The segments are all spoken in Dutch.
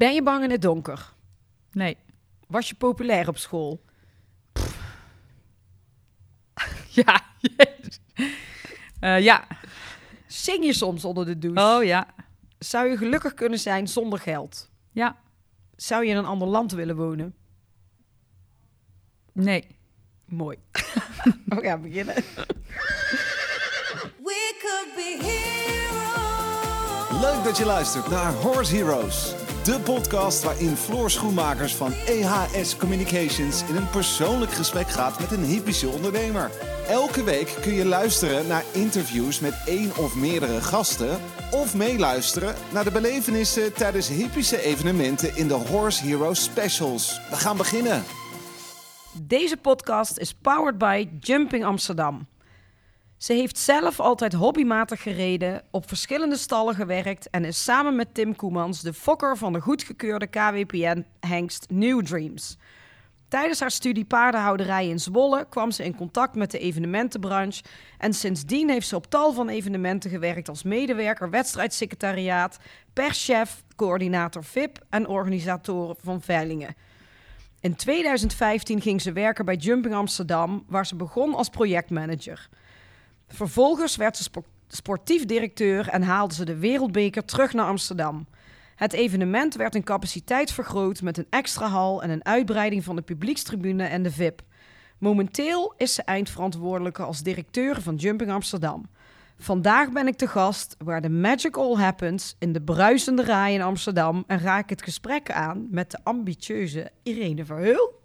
Ben je bang in het donker? Nee. Was je populair op school? Ja. Eh, ja. Zing je soms onder de douche? Oh ja. Zou je gelukkig kunnen zijn zonder geld? Ja. Zou je in een ander land willen wonen? Nee. Mooi. We gaan beginnen. We could be heroes. Leuk dat je luistert naar Horse Heroes. De podcast waarin Floor Schoenmakers van EHS Communications in een persoonlijk gesprek gaat met een hypische ondernemer. Elke week kun je luisteren naar interviews met één of meerdere gasten. Of meeluisteren naar de belevenissen tijdens hypische evenementen in de Horse Heroes Specials. We gaan beginnen. Deze podcast is powered by Jumping Amsterdam. Ze heeft zelf altijd hobbymatig gereden, op verschillende stallen gewerkt en is samen met Tim Koemans de fokker van de goedgekeurde KWPN-hengst New Dreams. Tijdens haar studie paardenhouderij in Zwolle kwam ze in contact met de evenementenbranche en sindsdien heeft ze op tal van evenementen gewerkt als medewerker wedstrijdsecretariaat, perschef, coördinator VIP en organisator van veilingen. In 2015 ging ze werken bij Jumping Amsterdam, waar ze begon als projectmanager. Vervolgens werd ze spo- sportief directeur en haalde ze de Wereldbeker terug naar Amsterdam. Het evenement werd in capaciteit vergroot met een extra hal en een uitbreiding van de publiekstribune en de VIP. Momenteel is ze eindverantwoordelijke als directeur van Jumping Amsterdam. Vandaag ben ik te gast waar de magic all happens in de bruisende rij in Amsterdam en ga ik het gesprek aan met de ambitieuze Irene Verheul.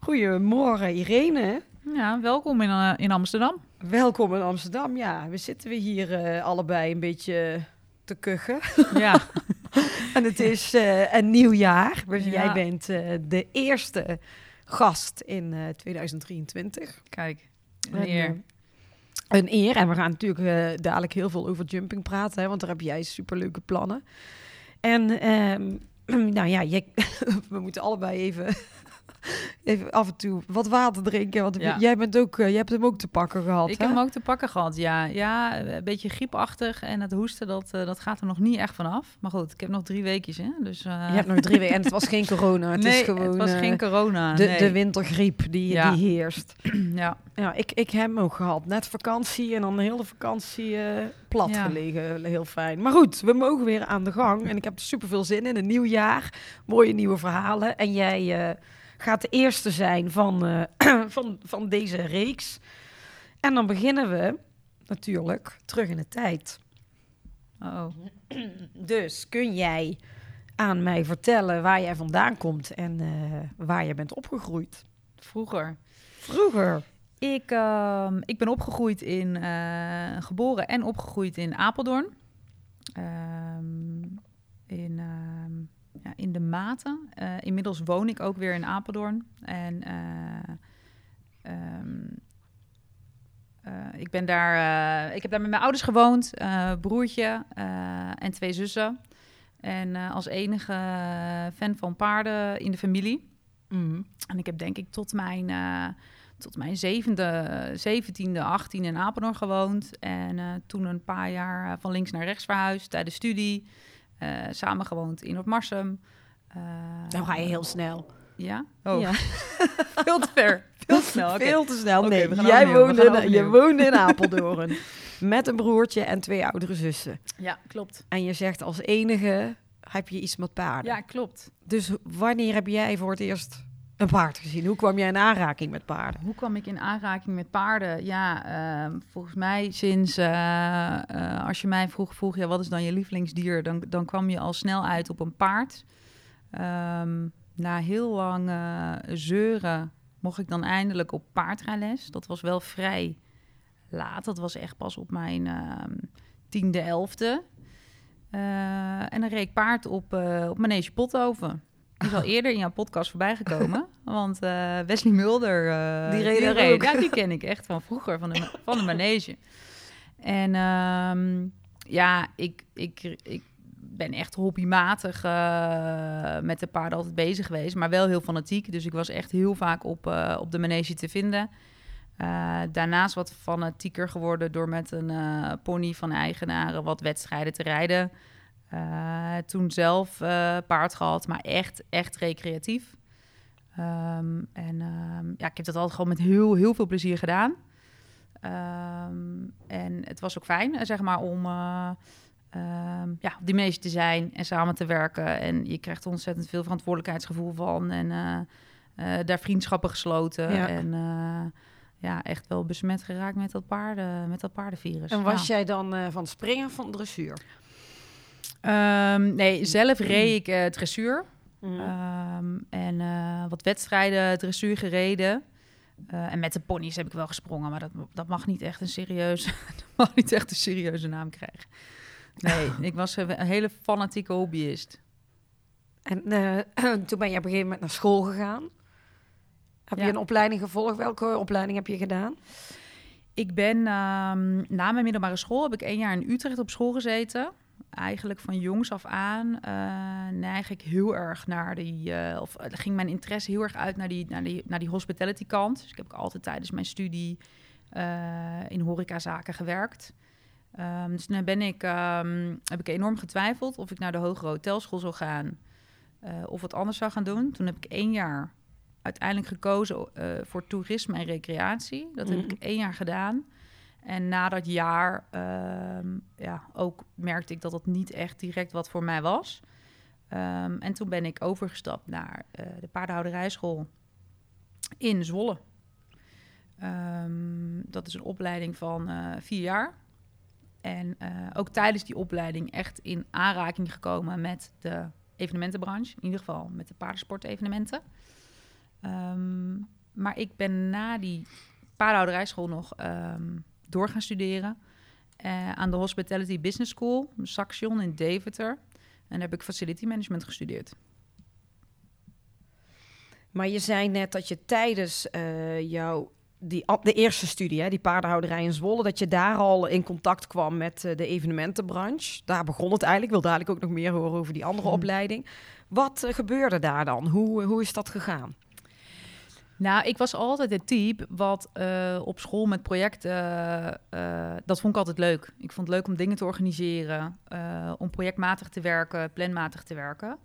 Goedemorgen Irene. Ja, welkom in, eh, in Amsterdam. Welkom in Amsterdam. Ja, we zitten we hier eh, allebei een beetje te kuchen. Ja. en het is eh, een nieuw jaar. Dus Ja. jij bent de eerste gast in eh, 2023. Kijk. En, Een eer. eh, een eer. En we gaan natuurlijk dadelijk heel veel over jumping praten, hè, want daar heb jij superleuke plannen. En ehm, nou ja, je, we moeten allebei even, even af en toe wat water drinken. Want Ja. jij, bent ook, eh, jij hebt hem ook te pakken gehad. Ik hè? heb hem ook te pakken gehad, ja. Ja, een beetje griepachtig en het hoesten, dat, eh, dat gaat er nog niet echt vanaf. Maar goed, ik heb nog drie weekjes, hè. Dus, eh, Je hebt nog drie weken en het was geen corona. Het nee, is gewoon het was geen corona. de, nee. de wintergriep die, Ja. die heerst. Ja, Ja, ik, ik heb hem ook gehad. Net vakantie en dan de hele vakantie plat Ja. gelegen. Heel fijn. Maar goed, we mogen weer aan de gang. En ik heb er super veel zin in. Een nieuw jaar, mooie nieuwe verhalen. En jij gaat de eerste zijn van, eh, van, van deze reeks. En dan beginnen we natuurlijk terug in de tijd. oh. Dus kun jij aan mij vertellen waar jij vandaan komt en eh, waar je bent opgegroeid? Vroeger. Vroeger. Ik, ehm, ik ben opgegroeid in, eh, geboren en opgegroeid in Apeldoorn. Ehm, in, ehm, ja, in de Maten. Eh, inmiddels woon ik ook weer in Apeldoorn. En eh, ehm, eh, ik ben daar, ik heb daar met mijn ouders gewoond, broertje en twee zussen. En als enige fan van paarden in de familie. En ik heb denk ik tot mijn, tot mijn zevende, zeventiende, achttiende in Apeldoorn gewoond. En toen een paar jaar van links naar rechts verhuisd tijdens studie. Eh samen gewoond in Noordmarsum. Eh, Dan ga je heel snel. Ja? Oh, Ja. veel te ver. Veel te snel. oké. Veel te snel. Nee, jij woonde, in, je woonde in Apeldoorn. met een broertje en twee oudere zussen. Ja, klopt. En je zegt als enige heb je iets met paarden. Ja, klopt. Dus wanneer heb jij voor het eerst een paard gezien? Hoe kwam jij in aanraking met paarden? Hoe kwam ik in aanraking met paarden? Ja, ehm, volgens mij sinds, eh, eh, als je mij vroeg, vroeg ja, wat is dan je lievelingsdier? Dan, dan kwam je al snel uit op een paard. Ehm, na heel lang eh, zeuren mocht ik dan eindelijk op paardrijles. Dat was wel vrij laat. Dat was echt pas op mijn ehm, tiende, elfde. En dan reed ik paard op, op Manege Pothoven. Die is al eerder in jouw podcast voorbij gekomen. Want eh, Wesley Mulder... eh, Die reed er ook. Ja, die ken ik echt van vroeger, van de, van de manege. En ehm, ja, ik, ik, ik ben echt hobbymatig eh, met de paarden altijd bezig geweest. Maar wel heel fanatiek. Dus ik was echt heel vaak op, op de manege te vinden. Daarnaast wat fanatieker geworden door met een pony van eigenaren wat wedstrijden te rijden. Eh, toen zelf eh, paard gehad, maar echt, echt recreatief. Ehm, en ehm, ja, ik heb dat altijd gewoon met heel, heel veel plezier gedaan. Ehm, en het was ook fijn, eh, zeg maar, om ja, op die meisje te zijn en samen te werken. En je krijgt ontzettend veel verantwoordelijkheidsgevoel van. En daar vriendschappen gesloten. Ja. En ja, echt wel besmet geraakt met dat, paarden, met dat paardenvirus. En was ja. jij dan van springen of van dressuur? Ehm, nee, zelf reed ik eh, dressuur. Mhm. Ehm, en eh, wat wedstrijden dressuur gereden. Eh, en met de ponies heb ik wel gesprongen, maar dat, dat mag niet echt een serieuze, dat mag niet echt een serieuze naam krijgen. Nee, ik was een hele fanatieke hobbyist. En toen ben je op een gegeven moment naar school gegaan. Heb Ja. je een opleiding gevolgd? Welke opleiding heb je gedaan? Ik ben ehm, na mijn middelbare school heb ik één jaar in Utrecht op school gezeten. Eigenlijk van jongs af aan eh, neig ik heel erg naar die, eh, of eh, ging mijn interesse heel erg uit naar die, naar die, naar die hospitality kant. Dus ik heb ook altijd tijdens mijn studie eh, in horecazaken gewerkt. Ehm, dus toen ben ik, ehm, heb ik enorm getwijfeld of ik naar de hogere hotelschool zou gaan of wat anders zou gaan doen. Toen heb ik één jaar uiteindelijk gekozen voor toerisme en recreatie. Dat heb ik één jaar gedaan. En na dat jaar ehm, ja, ook merkte ik dat het niet echt direct wat voor mij was. Ehm, en toen ben ik overgestapt naar eh, de paardenhouderijschool in Zwolle. Ehm, dat is een opleiding van eh, vier jaar. En eh, ook tijdens die opleiding echt in aanraking gekomen met de evenementenbranche. In ieder geval met de paardensportevenementen. Maar ik ben na die paardenhouderijschool nog door gaan studeren. eh, aan de Hospitality Business School, Saxion in Deventer. En daar heb ik facility management gestudeerd. Maar je zei net dat je tijdens eh, jouw die, de eerste studie, hè, die paardenhouderij in Zwolle, dat je daar al in contact kwam met eh, de evenementenbranche. Daar begon het eigenlijk. Ik wil dadelijk ook nog meer horen over die andere Mhm. opleiding. Wat gebeurde daar dan? Hoe, hoe is dat gegaan? Nou, ik was altijd het type wat eh, op school met projecten, eh, dat vond ik altijd leuk. Ik vond het leuk om dingen te organiseren, eh, om projectmatig te werken, planmatig te werken.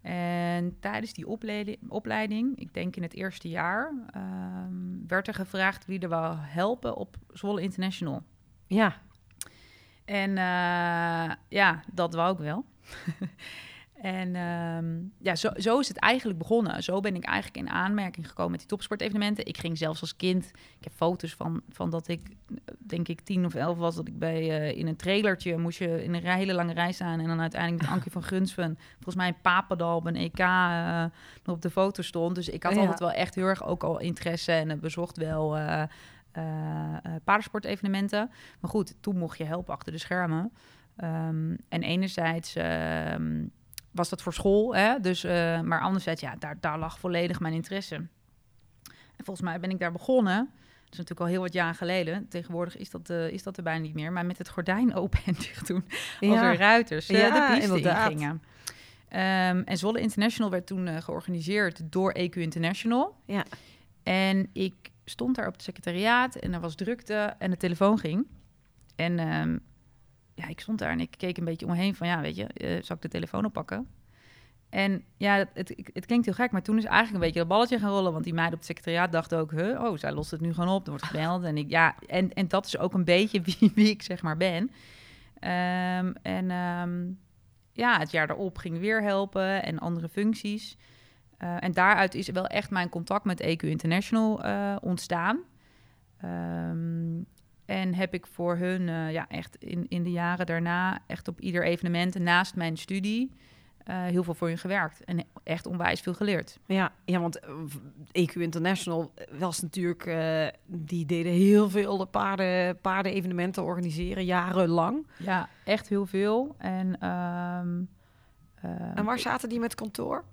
En tijdens die opleiding, opleiding ik denk in het eerste jaar, ehm, werd er gevraagd wie er wou helpen op Zwolle International. Ja, En eh, ja, dat wou ik wel. en ehm, ja, zo, zo is het eigenlijk begonnen. Zo ben ik eigenlijk in aanmerking gekomen met die topsportevenementen. Ik ging zelfs als kind, ik heb foto's van, van dat ik, denk ik, tien of elf was, dat ik bij eh, in een trailertje moest je in een hele lange rij staan. En dan uiteindelijk met Ankie van Gunsven, volgens mij Papendal op een EK eh, op de foto stond. Dus ik had Ja. altijd wel echt heel erg ook al interesse en bezocht wel eh, paardensportevenementen. Maar goed, toen mocht je helpen achter de schermen. Ehm, en enerzijds ehm, was dat voor school, hè? Dus, eh, maar anderzijds, ja, daar, daar lag volledig mijn interesse. En volgens mij ben ik daar begonnen. Dat is natuurlijk al heel wat jaar geleden. Tegenwoordig is dat, eh, is dat er bijna niet meer. Maar met het gordijn open en dicht doen. Als er ruiters Ja, de piste ingingen. Ehm, en Zwolle International werd toen georganiseerd door EQ International. Ja. En ik stond daar op het secretariaat en er was drukte en de telefoon ging. En ehm, ja, ik stond daar en ik keek een beetje om me heen van, ja, weet je, eh, zal ik de telefoon oppakken? En ja, het, het, klinkt heel gek, maar toen is eigenlijk een beetje dat balletje gaan rollen. Want die meiden op het secretariaat dachten ook, huh, oh, zij lost het nu gewoon op, er wordt gebeld. En, ik, ja, en, en dat is ook een beetje wie, wie ik zeg maar ben. Ehm, en ehm, ja, het jaar daarop ging weer helpen en andere functies. Eh, en daaruit is wel echt mijn contact met EQ International eh, ontstaan. Ehm, en heb ik voor hun eh, ja, echt in, in de jaren daarna, echt op ieder evenement naast mijn studie, eh, heel veel voor hun gewerkt. En echt onwijs veel geleerd. Ja, ja want eh, EQ International was natuurlijk, eh, die deden heel veel de paarden, paardenevenementen organiseren, jarenlang. Ja, echt heel veel. En, ehm, ehm, En waar zaten die met kantoor?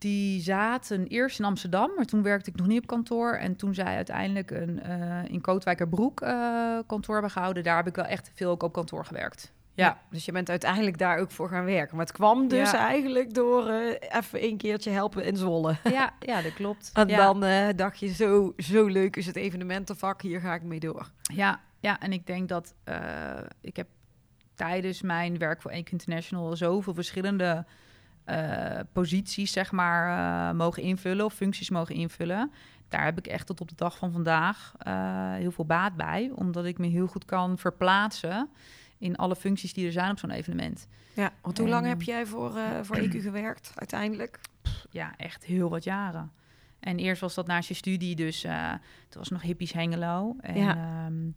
Die zaten eerst in Amsterdam, maar toen werkte ik nog niet op kantoor. En toen zij uiteindelijk een eh, in Kootwijkerbroek eh kantoor hebben gehouden, daar heb ik wel echt veel ook op kantoor gewerkt. Ja, Dus je bent uiteindelijk daar ook voor gaan werken. Maar het kwam dus Ja. eigenlijk door eh, even een keertje helpen in Zwolle. ja, ja dat klopt. En ja. dan dacht je, zo, zo leuk is het evenementenvak, hier ga ik mee door. Ja, ja, en ik denk dat ik heb tijdens mijn werk voor Eek International zoveel verschillende eh, posities, zeg maar, eh, mogen invullen of functies mogen invullen. Daar heb ik echt tot op de dag van vandaag eh, heel veel baat bij, omdat ik me heel goed kan verplaatsen in alle functies die er zijn op zo'n evenement. Ja, want hoe lang heb jij voor, voor EQ gewerkt uiteindelijk? Ja, echt heel wat jaren. En eerst was dat naast je studie, dus toen was nog Hippies Hengelo en Ja. ehm,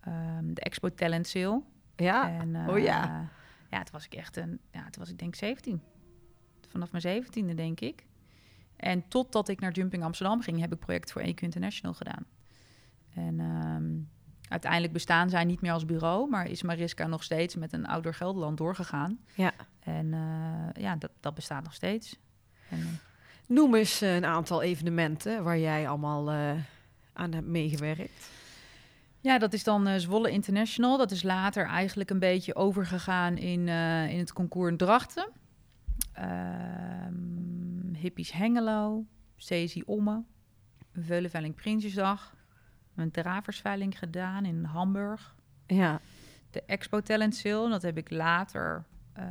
ehm, de Expo Talent Sale. Ja, En, oh ja. Ja, toen was ik echt een, ja, toen was ik denk 17. Vanaf mijn zeventiende denk ik. En totdat ik naar Jumping Amsterdam ging, heb ik project voor EQ International gedaan. En ehm, uiteindelijk bestaan zij niet meer als bureau, maar is Mariska nog steeds met een Outdoor Gelderland doorgegaan. Ja. En eh, ja, dat, dat bestaat nog steeds. En, eh, Noem eens een aantal evenementen waar jij allemaal eh, aan hebt meegewerkt. Ja, dat is dan Zwolle International. Dat is later eigenlijk een beetje overgegaan in, in het concours in Drachten. Ehm, Hippies Hengelo, Cezi Omme, Veulenveiling Prinsjesdag, een draversveiling gedaan in Hamburg. Ja, De Expo Talent Sale, dat heb ik later, eh,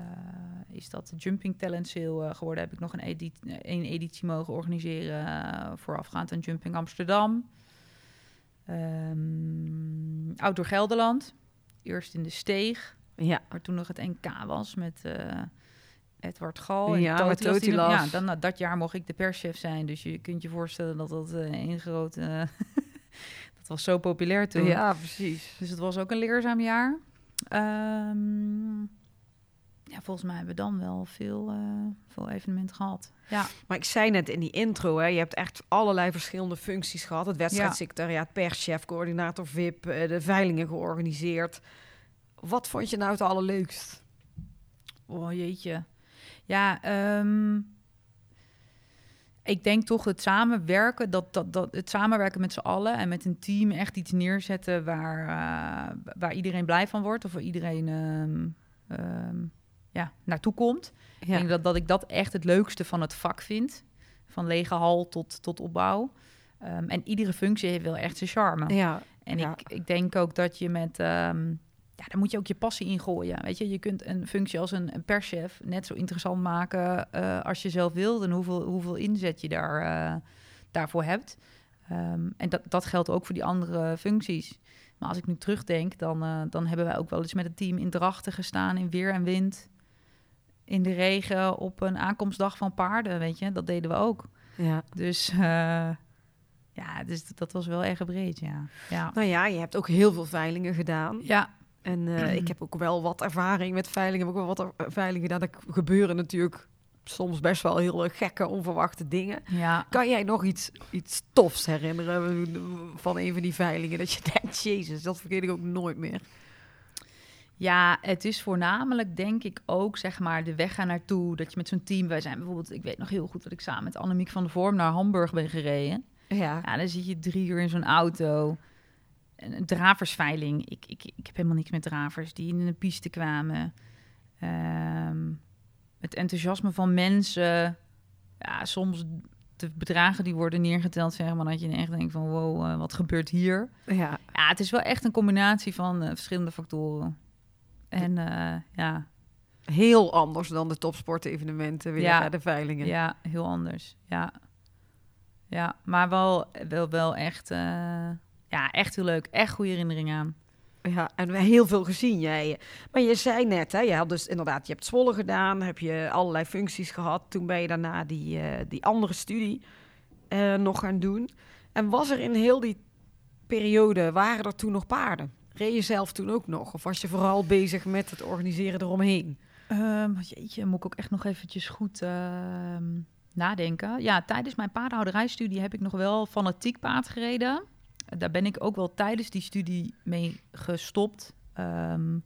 is dat de Jumping Talent Sale eh, geworden. Heb ik nog een, edi een editie mogen organiseren eh, voorafgaand aan Jumping Amsterdam. Ehm Outdoor Gelderland, eerst in de Steeg, ja. waar toen nog het NK was met Edward Gal. En Ja, Totilas. Ja, dan, nou, dat jaar mocht ik de perschef zijn, dus je kunt je voorstellen dat dat eh een grote... dat was zo populair toen. ja, precies. Dus het was ook een leerzaam jaar. Ehm, ja, volgens mij hebben we dan wel veel, eh, veel evenementen gehad. Ja, Maar ik zei net in die intro, hè, je hebt echt allerlei verschillende functies gehad. Het wedstrijdsecretariaat, perschef, coördinator VIP, eh, de veilingen georganiseerd. Wat vond je nou het allerleukst? oh jeetje. Ja, ehm, ik denk toch het samenwerken, dat, dat, dat, het samenwerken met z'n allen en met een team echt iets neerzetten waar, eh, waar iedereen blij van wordt of waar iedereen ehm, ehm, ja, naartoe komt. Ik denk dat, dat ik dat echt het leukste van het vak vind. Van lege hal tot, tot opbouw. En iedere functie heeft wel echt zijn charme. ja, En ja. ik, ik denk ook dat je met... ja, daar moet je ook je passie in gooien. Weet je, je kunt een functie als een, een perschef net zo interessant maken eh, als je zelf wilt. En hoeveel, hoeveel inzet je daar, eh, daarvoor hebt. Ehm, en dat, dat geldt ook voor die andere functies. Maar als ik nu terugdenk, dan, eh, dan hebben wij ook wel eens met het team in Drachten gestaan in weer en wind. In de regen op een aankomstdag van paarden, weet je. Dat deden we ook. ja. Dus ja, dus dat was wel erg breed, ja. Ja, Nou ja, je hebt ook heel veel veilingen gedaan. ja, En eh, ik heb ook wel wat ervaring met veilingen. Ik heb ook wel wat veilingen gedaan. Er gebeuren natuurlijk soms best wel hele gekke, onverwachte dingen. ja. Kan jij nog iets, iets tofs herinneren van een van die veilingen? Dat je denkt, jezus, dat vergeet ik ook nooit meer. Ja, het is voornamelijk denk ik ook zeg maar de weg gaan naartoe. Dat je met zo'n team, wij zijn bijvoorbeeld, ik weet nog heel goed dat ik samen met Annemiek van der Vorm naar Hamburg ben gereden. Ja, Ja, dan zit je drie uur in zo'n auto. Een draversveiling. Ik, ik, ik heb helemaal niks met dravers die in de piste kwamen. Ehm, het enthousiasme van mensen. Ja, soms de bedragen die worden neergeteld, zeg maar, dat je echt denkt van wow, eh, wat gebeurt hier? ja. Ja, het is wel echt een combinatie van eh, verschillende factoren. En eh, ja, heel anders dan de topsportevenementen weer, Ja. de veilingen. ja, heel anders. Ja, ja maar wel, wel, wel echt, ja, echt heel leuk. Echt goede herinneringen aan. Ja, en we hebben heel veel gezien jij. Maar je zei net, hè, je had dus inderdaad, je hebt Zwolle gedaan, heb je allerlei functies gehad. Toen ben je daarna die, eh, die andere studie eh, nog gaan doen. En was er in heel die periode, waren er toen nog paarden? Reed je zelf toen ook nog? Of was je vooral bezig met het organiseren eromheen? Ehm, jeetje, moet ik ook echt nog eventjes goed ehm, nadenken. Ja, tijdens mijn paardenhouderijstudie heb ik nog wel fanatiek paard gereden. Daar ben ik ook wel tijdens die studie mee gestopt. Ehm,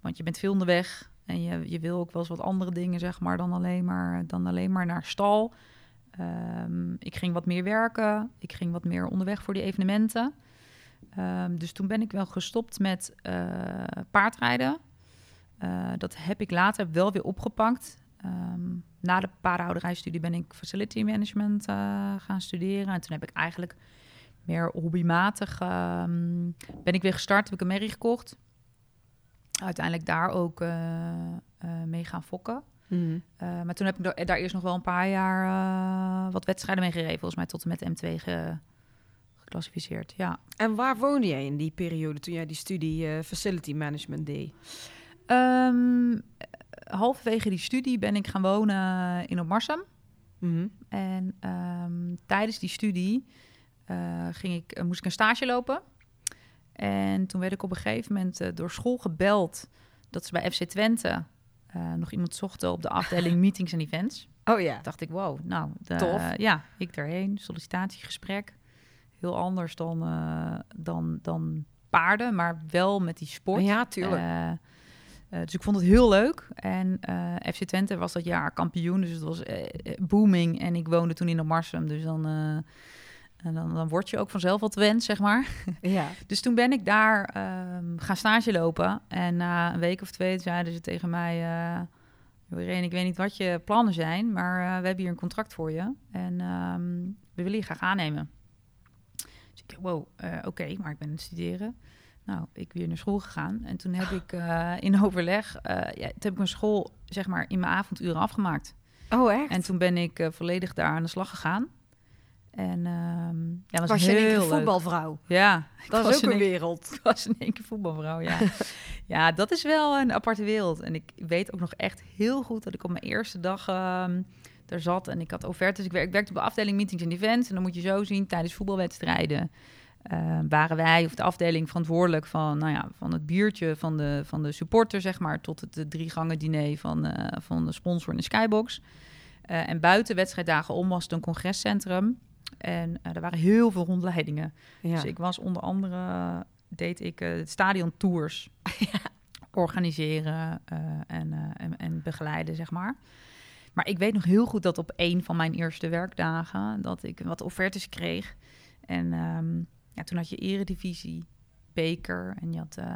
want je bent veel onderweg en je, je wil ook wel eens wat andere dingen, zeg maar, dan alleen maar, dan alleen maar naar stal. Ehm, ik ging wat meer werken. Ik ging wat meer onderweg voor die evenementen. Ehm, dus toen ben ik wel gestopt met eh, paardrijden. Eh, dat heb ik later wel weer opgepakt. Na de paardenhouderijstudie ben ik facility management eh, gaan studeren. En toen heb ik eigenlijk meer hobbymatig... ehm, ben ik weer gestart, heb ik een merrie gekocht. uiteindelijk daar ook eh, eh, mee gaan fokken. Mhm. Eh, maar toen heb ik da- daar eerst nog wel een paar jaar wat wedstrijden mee gereden. Volgens mij tot en met M2 ge- geclassificeerd. Ja. En waar woonde jij in die periode toen jij die studie Facility Management deed? Ehm, halverwege die studie ben ik gaan wonen in Opmarsum. Mhm. En ehm, tijdens die studie ging ik, eh, moest ik een stage lopen. En toen werd ik op een gegeven moment eh, door school gebeld dat ze bij FC Twente eh, nog iemand zochten op de afdeling meetings en events. Oh ja. dacht ik, wow, nou, de- Tof. ja, ik daarheen, sollicitatiegesprek. Heel anders dan, eh, dan, dan paarden, maar wel met die sport. Ja, tuurlijk. Eh, eh, dus ik vond het heel leuk. En eh, FC Twente was dat jaar kampioen, dus het was eh, eh, booming. En ik woonde toen in Marsum, dus dan, eh, en dan, dan word je ook vanzelf wat wend, zeg maar. ja. Dus toen ben ik daar ehm, gaan stage lopen. En na een week of twee zeiden ze tegen mij... "Joh, Irene, ik weet niet wat je plannen zijn... maar eh, we hebben hier een contract voor je. En ehm, we willen je graag aannemen. Dus ik dacht, wow, eh, oké, maar ik ben aan het studeren. Nou, ik weer naar school gegaan. En toen heb ik in overleg... ja, toen heb ik mijn school, zeg maar, in mijn avonduren afgemaakt. Oh, echt? En toen ben ik volledig daar aan de slag gegaan. En ehm ja, was, was je heel keer leuk. voetbalvrouw? Ja, Dat was ook een wereld. ik was in één keer voetbalvrouw, ja. ja, dat is wel een aparte wereld. En ik weet ook nog echt heel goed dat ik op mijn eerste dag ehm daar zat. En ik had offertes. Ik, wer- ik werkte op de afdeling meetings en events. En dan moet je zo zien, tijdens voetbalwedstrijden... eh, waren wij of de afdeling verantwoordelijk van, nou ja, van het biertje van de, van de supporter, zeg maar, tot het drie gangen diner van, eh, van de sponsor in de Skybox. Eh, en buiten wedstrijddagen om was het een congrescentrum. En eh, er waren heel veel rondleidingen. Ja. Dus ik was onder andere, deed ik eh stadion tours organiseren eh, en, en, en begeleiden, zeg maar. Maar ik weet nog heel goed dat op een van mijn eerste werkdagen, dat ik wat offertes kreeg. En ehm, ja, toen had je eredivisie, beker en je had eh,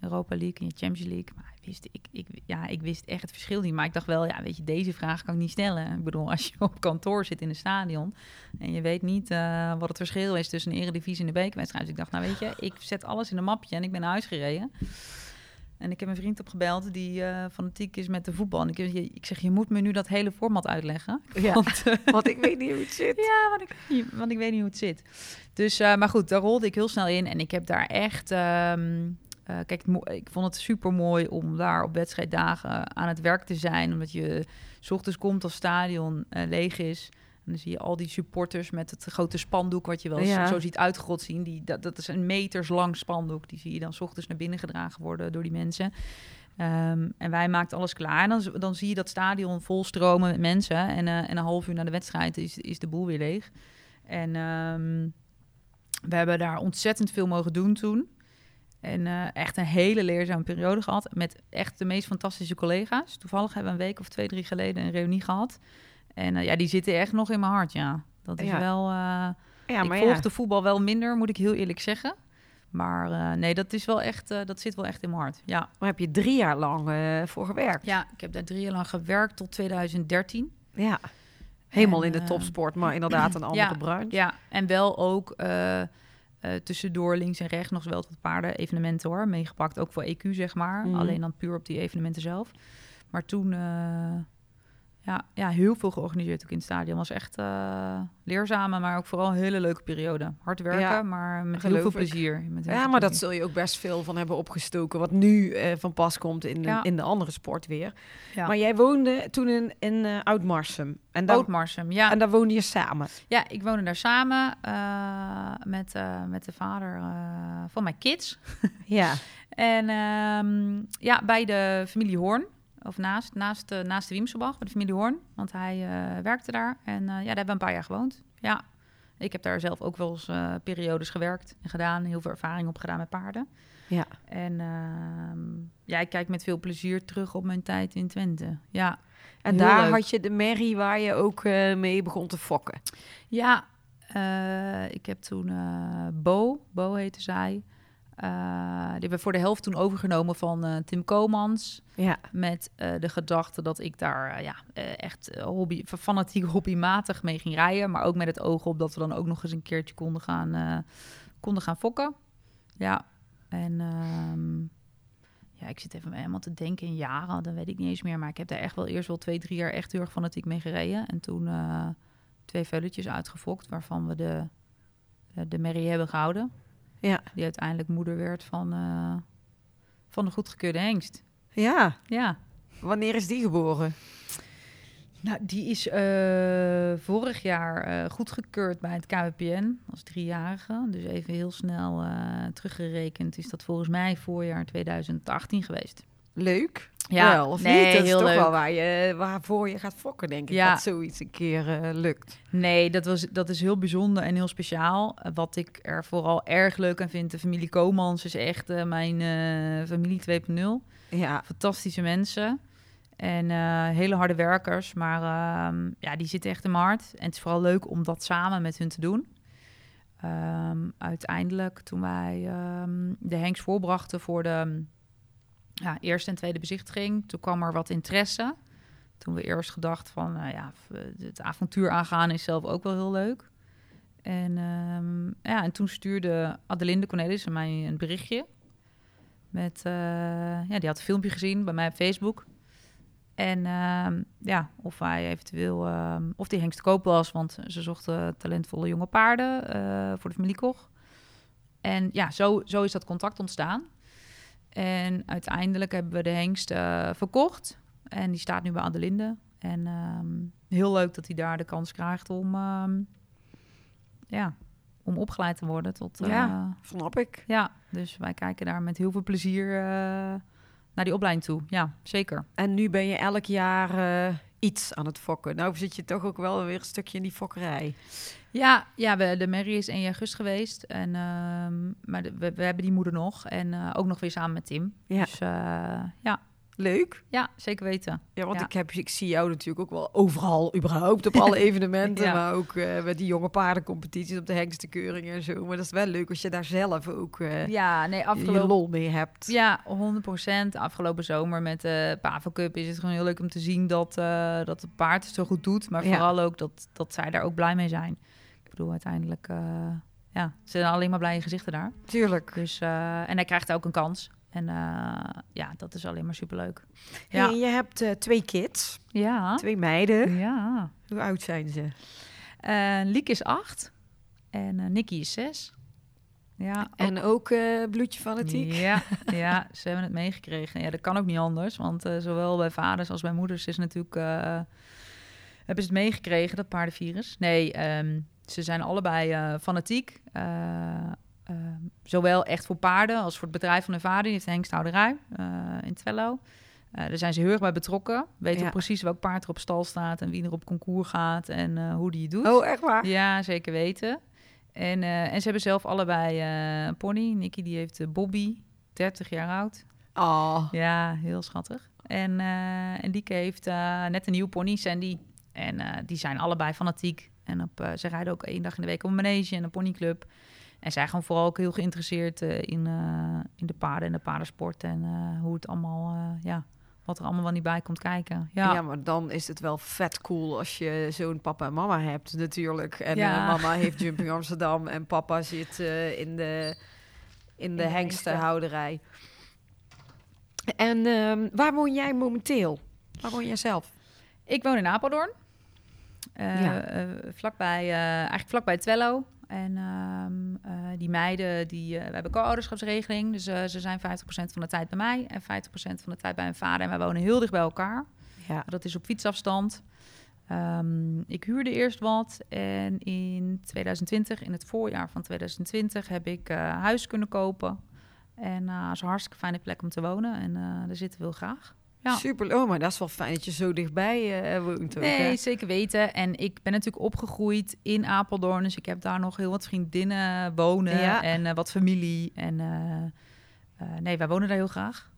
Europa League en je Champions League. Maar ik wist, ik, ja, ik wist echt het verschil niet. Maar ik dacht wel, ja, weet je, deze vraag kan ik niet stellen. Ik bedoel, als je op kantoor zit in een stadion en je weet niet eh, wat het verschil is tussen een eredivisie en een bekerwedstrijd. Dus ik dacht, nou weet je, ik zet alles in een mapje en ik ben naar huis gereden. En ik heb een vriend opgebeld die eh, fanatiek is met de voetbal. En ik, ik zeg, je moet me nu dat hele format uitleggen. Ja. Want, Want ik weet niet hoe het zit. ja, want ik, weet niet- want ik weet niet hoe het zit. Dus, eh, maar goed, daar rolde ik heel snel in. En ik heb daar echt... ehm, eh, kijk, ik vond het super mooi om daar op wedstrijddagen aan het werk te zijn. Omdat je 's ochtends komt als stadion leeg is. En dan zie je al die supporters met het grote spandoek... wat je wel Ja. zo ziet uitgerold zien. Die, dat, dat is een meters lang spandoek. Die zie je dan 's ochtends naar binnen gedragen worden door die mensen. Ehm, en wij maakten alles klaar. En dan, dan zie je dat stadion vol stromen met mensen. En, eh, en een half uur na de wedstrijd is, is de boel weer leeg. En ehm, we hebben daar ontzettend veel mogen doen toen. En eh, echt een hele leerzame periode gehad. Met echt de meest fantastische collega's. Toevallig hebben we een week of twee, drie geleden een reunie gehad. En eh, ja, die zitten echt nog in mijn hart, ja. Dat is Ja. wel... eh, Ja, ik maar volg ja. de voetbal wel minder, moet ik heel eerlijk zeggen. Maar eh, nee, dat, is wel echt, dat zit wel echt in mijn hart. Ja. Daar heb je drie jaar lang voor gewerkt. ja, ik heb daar drie jaar lang gewerkt tot 2013. Ja. Helemaal En, in de topsport, maar inderdaad een andere ja, branche. Ja, en wel ook tussendoor links en rechts nog wel wat paarden evenementen hoor, meegepakt. Ook voor EQ zeg maar, Mhm. alleen dan puur op die evenementen zelf. Maar toen, ja, ja, heel veel georganiseerd ook in het stadion. Was echt eh leerzame, maar ook vooral een hele leuke periode. Hard werken, Ja, maar met heel veel plezier. Met heel Ja, veel maar dat zul je ook best veel van hebben opgestoken. Wat nu eh, van pas komt in de, Ja. in de andere sport weer. Ja. Maar jij woonde toen in, in eh, Oud-Marsum. En Oud-Marsum, ja. en daar woonde je samen. Ja, ik woonde daar samen met, met de vader van mijn kids. Ja. En ehm, ja, bij de familie Hoorn. Of naast, naast, eh, naast de Wiemselbach, bij de familie Hoorn. Want hij eh, werkte daar. En eh, ja, daar hebben we een paar jaar gewoond. Ja, ik heb daar zelf ook wel eens periodes gewerkt en gedaan. Heel veel ervaring op gedaan met paarden. Ja. En ehm, ja, ik kijk met veel plezier terug op mijn tijd in Twente. Ja, En Heel daar leuk. had je de merrie waar je ook mee begon te fokken. Ja, ik heb toen Bo, Bo heette zij. Eh, die hebben we voor de helft toen overgenomen van eh, Tim Komans. Ja. Met eh, de gedachte dat ik daar ja, echt hobby, fanatiek hobbymatig mee ging rijden. Maar ook met het oog op dat we dan ook nog eens een keertje konden gaan, konden gaan fokken. Ja, en ehm, ja, ik zit even helemaal te denken in jaren, dan weet ik niet eens meer. Maar ik heb daar echt wel eerst wel twee, drie jaar echt heel erg fanatiek mee gereden. En toen twee velletjes uitgefokt, waarvan we de, de, de Merrie hebben gehouden. Ja. Die uiteindelijk moeder werd van, eh, van de goedgekeurde hengst. Ja, Ja, wanneer is die geboren? nou, die is eh, vorig jaar eh, goedgekeurd bij het KWPN als driejarige. Dus even heel snel teruggerekend is dat volgens mij voorjaar 2018 geweest. Leuk. Ja, wel, of nee, niet? Dat is toch leuk. wel waar je, waarvoor je gaat fokken, denk ik. Ja. Dat zoiets een keer eh, lukt. Nee, dat, was, dat is heel bijzonder en heel speciaal. Eh, Wat ik er vooral erg leuk aan vind, de familie Komans is echt eh, mijn eh, familie 2.0. Ja, Fantastische mensen en hele harde werkers, maar ehm, ja, die zitten echt in mijn hart. En het is vooral leuk om dat samen met hun te doen. Ehm, uiteindelijk, toen wij ehm, de Henks voorbrachten voor de ja, eerste en tweede bezichtiging, toen kwam er wat interesse. Toen we eerst gedacht van, nou ja, het avontuur aangaan is zelf ook wel heel leuk. En, ehm, ja, en toen stuurde Adelinde Cornelis mij een berichtje. Met, eh, ja, die had een filmpje gezien bij mij op Facebook. En ehm, ja, of hij eventueel, ehm, of die hengst te koop was, want ze zochten talentvolle jonge paarden eh, voor de familie Koch. En ja, zo, zo is dat contact ontstaan. En uiteindelijk hebben we de hengst eh, verkocht. En die staat nu bij Adelinde. En ehm, heel leuk dat hij daar de kans krijgt om, ehm, ja, om opgeleid te worden tot... eh, Ja. snap ik. ja, dus wij kijken daar met heel veel plezier eh, naar die opleiding toe. Ja, zeker. En nu ben je elk jaar iets aan het fokken. Nou zit je toch ook wel weer een stukje in die fokkerij. Ja, ja we, de Mary is 1 augustus geweest. En, ehm, maar de- we, we hebben die moeder nog. En eh, ook nog weer samen met Tim. Ja. Dus eh, ja. Leuk. ja, zeker weten. Ja, want Ja. Ik, heb, ik zie jou natuurlijk ook wel overal, überhaupt, op alle evenementen. Ja. Maar ook eh, met die jonge paardencompetities op de hengstenkeuring en zo. Maar dat is wel leuk als je daar zelf ook eh, Ja, nee, je afgelopen... lol mee hebt. Ja, 100%. Afgelopen zomer met de Pavo Cup is het gewoon heel leuk om te zien dat, eh, dat het paard het zo goed doet. Maar Ja. vooral ook dat, dat zij daar ook blij mee zijn. Ik bedoel, uiteindelijk... ja, ze zijn alleen maar blije gezichten daar. Tuurlijk. Dus, en hij krijgt ook een kans. En eh, ja, dat is alleen maar superleuk. Hey, Ja. je hebt eh, twee kids, Ja. twee meiden. Ja. Hoe oud zijn ze? Eh Liek is acht en Nicky is zes. Ja, En ook eh, bloedje fanatiek? Ja, ja, ze hebben het meegekregen. Ja, dat kan ook niet anders, want zowel bij vaders als bij moeders is natuurlijk hebben ze het meegekregen dat paardenvirus. Nee, ehm, ze zijn allebei fanatiek. Eh, ehm, zowel echt voor paarden als voor het bedrijf van hun vader. Die heeft een hengsthouderij eh, in Twello. Eh, daar zijn ze heel erg bij betrokken. Weten Ja. precies welk paard er op stal staat en wie er op concours gaat en eh, hoe die het doet. Oh, echt waar? Ja, zeker weten. En, en ze hebben zelf allebei een pony. Nicky die heeft Bobby, 30 jaar oud. Oh, Ja, heel schattig. En, en Lieke heeft net een nieuwe pony, Sandy. En die zijn allebei fanatiek. En op, ze rijden ook één dag in de week op een manege en een ponyclub. En zij gewoon vooral ook heel geïnteresseerd eh, in, eh, in de paarden en de paardensport. En eh, hoe het allemaal, ja, wat er allemaal wel niet bij komt kijken. ja. Ja, maar dan is het wel vet cool als je zo'n papa en mama hebt natuurlijk. En Ja. mama heeft Jumping Amsterdam en papa zit in de, in de de hengstenhouderij. En ehm, waar woon jij momenteel? Waar woon jij zelf? Ik woon in Apeldoorn. Ja. vlakbij, eigenlijk vlakbij Twello. En ehm, eh, die meiden, die, eh, we hebben co-ouderschapsregeling. Dus eh, ze zijn 50% van de tijd bij mij en 50% van de tijd bij mijn vader. En wij wonen heel dicht bij elkaar. Ja. Dat is op fietsafstand. Ehm, ik huurde eerst wat en in 2020, in het voorjaar van 2020, heb ik huis kunnen kopen. En het is een hartstikke fijne plek om te wonen en daar zitten we heel graag. Ja. Super. Oh, maar dat is wel fijn dat je zo dichtbij eh, woont ook, hè? Nee, zeker weten. En ik ben natuurlijk opgegroeid in Apeldoorn. Dus ik heb daar nog heel wat vriendinnen wonen Ja. en eh, wat familie. En eh, nee, wij wonen daar heel graag.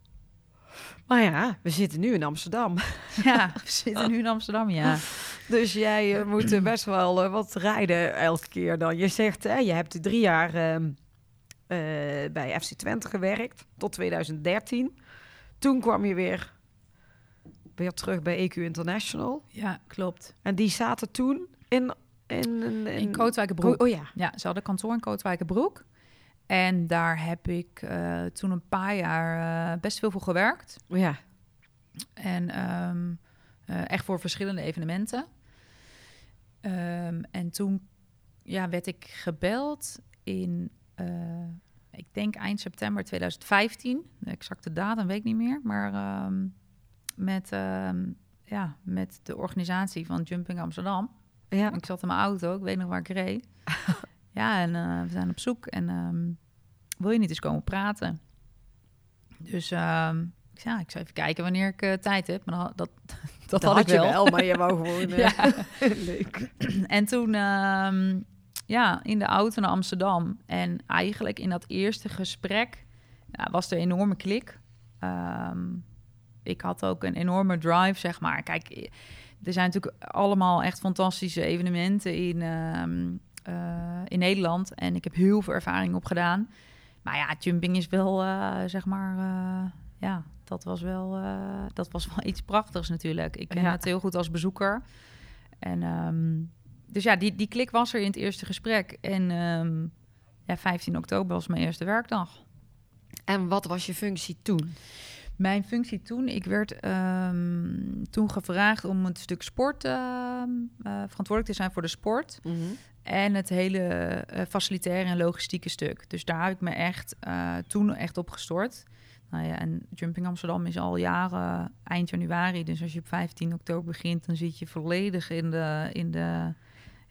Maar ja, we zitten nu in Amsterdam. Ja, we zitten nu in Amsterdam, ja. Dus jij moet best wel wat rijden elke keer dan. Je zegt, je hebt drie jaar ehm, eh, bij FC Twente gewerkt, tot 2013. Toen kwam je weer, weer terug bij EQ International. Ja, klopt. En die zaten toen in... In, in, In Kootwijkenbroek. Oh, oh ja. Ja, ze hadden kantoor in Kootwijkenbroek. En daar heb ik eh, toen een paar jaar eh, best veel voor gewerkt. Ja. En ehm, eh, echt voor verschillende evenementen. Ehm, en toen ja, werd ik gebeld in, ik denk eind september 2015. De exacte datum weet ik niet meer. Maar ehm, met, ehm, ja, met de organisatie van Jumping Amsterdam. Ja. Ik zat in mijn auto, ik weet nog waar ik reed. ja, en eh, we zijn op zoek. En ehm, wil je niet eens komen praten? Dus ehm, ik zei, ja, ik zou even kijken wanneer ik eh, tijd heb. Maar dat, dat, Dat had, ik je wel. wel, maar je wou gewoon... eh, Ja. Leuk. En toen, ja, in de auto naar Amsterdam. En eigenlijk in dat eerste gesprek ja, was er een enorme klik. Ehm, ik had ook een enorme drive, zeg maar. Kijk, er zijn natuurlijk allemaal echt fantastische evenementen in, ehm, eh, in Nederland. En ik heb heel veel ervaring opgedaan. Maar ja, jumping is wel, eh, zeg maar, eh, ja, dat was wel, dat was wel iets prachtigs natuurlijk. Ik ken Ja. het heel goed als bezoeker. En ehm, dus ja, die, die klik was er in het eerste gesprek. En ehm, ja, 15 oktober was mijn eerste werkdag. En wat was je functie toen? Mijn functie toen, ik werd ehm, toen gevraagd om een stuk sport ehm, eh, verantwoordelijk te zijn voor de sport. En het hele eh, facilitaire en logistieke stuk. Dus daar heb ik me echt eh, toen echt op gestort. Nou ja, en Jumping Amsterdam is al jaren eind januari. Dus als je op 15 oktober begint, dan zit je volledig in de. In de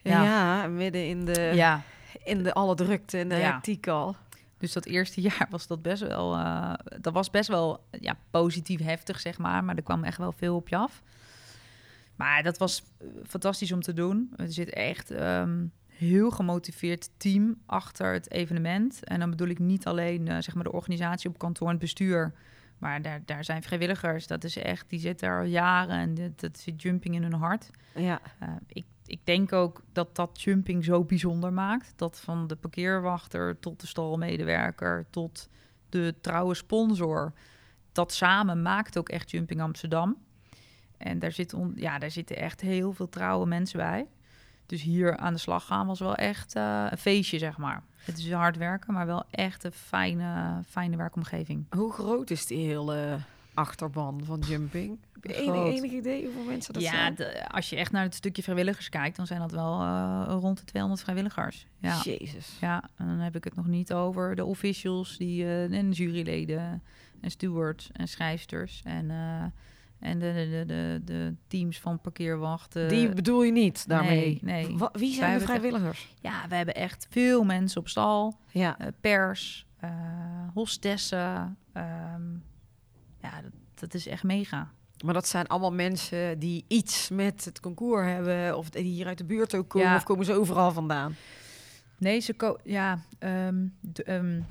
Ja, Ja. midden in de, ja. in de alle drukte en de Ja. hectiek al. Dus dat eerste jaar was dat best wel. eh, dat was best wel ja, positief heftig, zeg maar. Maar er kwam echt wel veel op je af. Maar dat was eh, fantastisch om te doen. Er zit echt ehm heel gemotiveerd team achter het evenement. En dan bedoel ik niet alleen eh, zeg maar de organisatie op kantoor en het bestuur. Maar daar, daar zijn vrijwilligers. Dat is echt, die zitten er al jaren en dat zit jumping in hun hart. Ja. Uh, ik, ik denk ook dat dat jumping zo bijzonder maakt. Dat van de parkeerwachter tot de stalmedewerker tot de trouwe sponsor. Dat samen maakt ook echt Jumping Amsterdam. En daar, zit ja, daar zitten echt heel veel trouwe mensen bij. Dus hier aan de slag gaan was wel echt eh, een feestje, zeg maar. Het is hard werken, maar wel echt een fijne, fijne werkomgeving. Hoe groot is die hele achterban van jumping? Heb je enig, Groot. enig idee hoeveel mensen dat ja, zijn? de- als je echt naar het stukje vrijwilligers kijkt, dan zijn dat wel eh, rond de 200 vrijwilligers. Ja. Jezus. Ja, en dan heb ik het nog niet over de officials die, eh, en juryleden en stewards en schrijfsters en, eh, en de, de, de, de, teams van parkeerwachten. Die bedoel je niet daarmee? Nee, nee. Wie Wij zijn de vrijwilligers? Ja, we hebben echt veel mensen op stal, Ja. pers, eh hostessen. ehm, ja, dat, dat is echt mega. Maar dat zijn allemaal mensen die iets met het concours hebben... of die hier uit de buurt ook komen... Ja. of komen ze overal vandaan? Nee, ze ko ja, ehm, de, ehm, een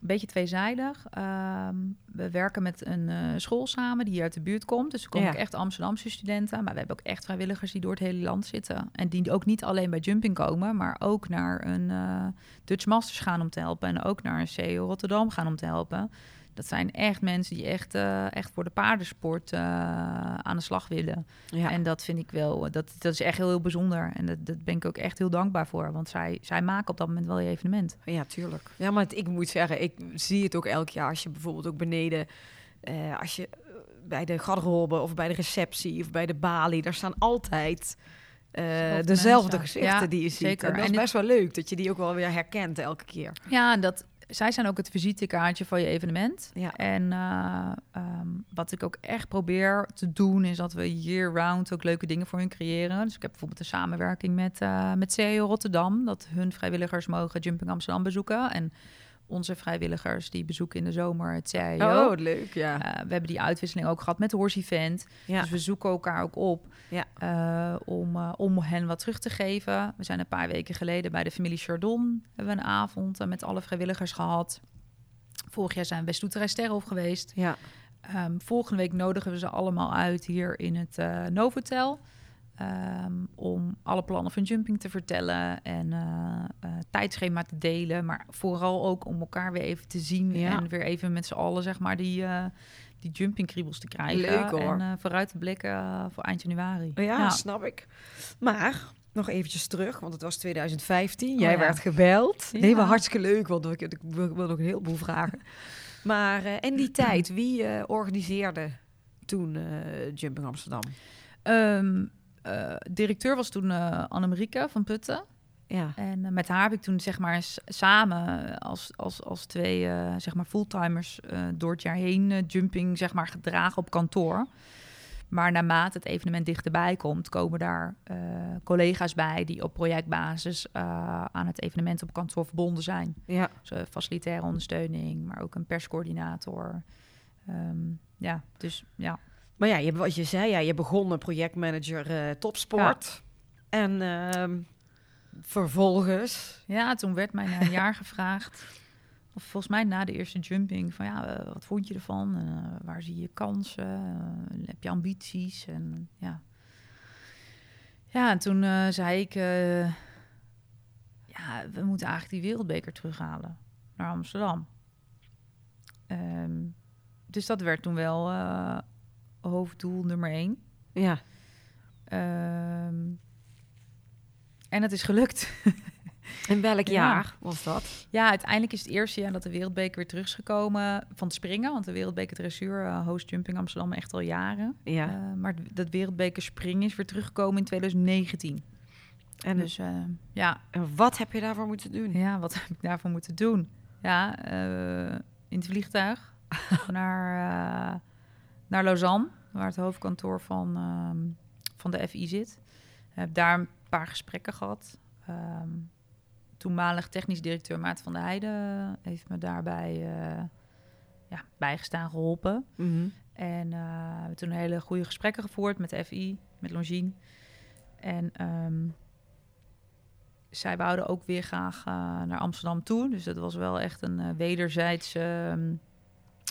beetje tweezijdig. Ehm, we werken met een eh, school samen die hier uit de buurt komt. Dus er komen Ja. ook echt Amsterdamse studenten. Maar we hebben ook echt vrijwilligers die door het hele land zitten. En die ook niet alleen bij Jumping komen, maar ook naar een eh, Dutch Masters gaan om te helpen. En ook naar een CEO Rotterdam gaan om te helpen. Dat zijn echt mensen die echt, eh, echt voor de paardensport eh, aan de slag willen. Ja. En dat vind ik wel, dat, dat is echt heel, heel bijzonder. En dat, dat ben ik ook echt heel dankbaar voor. Want zij, zij maken op dat moment wel je evenement. Ja, tuurlijk. Ja, maar het- ik moet zeggen, ik zie het ook elk jaar als je bijvoorbeeld ook beneden, eh, als je bij de garderobe of bij de receptie of bij de balie, daar staan altijd Dezelfde gezichten Ja, die je ziet. zeker. En dat is En best wel leuk dat je die ook wel weer herkent elke keer. Ja, en dat, zij zijn ook het visitekaartje van je evenement. Ja. En eh, ehm, wat ik ook echt probeer te doen, is dat we year-round ook leuke dingen voor hun creëren. Dus ik heb bijvoorbeeld een samenwerking met, eh met CEO Rotterdam, dat hun vrijwilligers mogen Jumping Amsterdam bezoeken. En onze vrijwilligers die bezoeken in de zomer het CIO. Oh, wat leuk, ja. Eh, we hebben die uitwisseling ook gehad met de Horse Event. ja. Dus we zoeken elkaar ook op Ja. eh, om, eh, om hen wat terug te geven. We zijn een paar weken geleden bij de familie Chardon. Hebben we een avond met alle vrijwilligers gehad. Vorig jaar zijn we bij Stoeterij geweest. ja. Ehm, volgende week nodigen we ze allemaal uit hier in het Novotel. Ehm, om alle plannen van jumping te vertellen en eh, eh, tijdschema te delen. Maar vooral ook om elkaar weer even te zien Ja. en weer even met z'n allen zeg maar die, eh die jumping kriebels te krijgen. Leuk, hoor. En vooruit te blikken voor eind januari. Ja, snap ik. Maar nog eventjes terug, want het was 2015. Jij ja. werd gebeld. Nee, maar hartstikke leuk, want ik, ik wil nog een heleboel vragen. Maar in die tijd, wie organiseerde toen Jumping Amsterdam? Ehm, eh, directeur was toen eh Annemarieke van Putten. Ja. En eh, met haar heb ik toen zeg maar samen als, als, als twee zeg maar fulltimers door het jaar heen jumping zeg maar gedragen op kantoor. Maar naarmate het evenement dichterbij komt, komen daar collega's bij die op projectbasis aan het evenement op kantoor verbonden zijn. Ja. Dus facilitaire ondersteuning, maar ook een perscoördinator. Ehm, ja, dus ja. Maar ja, je, wat je zei, ja, je begon een projectmanager eh, topsport. En ehm, vervolgens... Ja, toen werd mij na een jaar gevraagd. Of volgens mij na de eerste jumping. Van ja, eh, wat vond je ervan? Eh, waar zie je kansen? Heb je ambities? En ja. Ja, en toen zei ik. ja, we moeten eigenlijk die wereldbeker terughalen naar Amsterdam. Ehm, dus dat werd toen wel hoofddoel nummer één. Ja. Ehm, en het is gelukt. In welk Ja. jaar was dat? Ja, uiteindelijk is het eerste jaar dat de Wereldbeker weer terug is gekomen van het springen. Want de Wereldbeker Dressuur uh, host Jumping Amsterdam echt al jaren. Ja. Uh, maar dat Wereldbeker Springen is weer teruggekomen in 2019. En, dus uh, ja. en wat heb je daarvoor moeten doen? Ja, wat heb ik daarvoor moeten doen? Ja, in het vliegtuig naar, naar Lausanne, waar het hoofdkantoor van, um, van de FI zit. Heb daar een paar gesprekken gehad. Um, toenmalig technisch directeur Maarten van der Heijden heeft me daarbij uh, ja, bijgestaan, geholpen. Mm -hmm. En uh, we hebben toen hele goede gesprekken gevoerd met de FI, met Longines. En um, zij wouden ook weer graag uh, naar Amsterdam toe. Dus dat was wel echt een uh, wederzijdse um,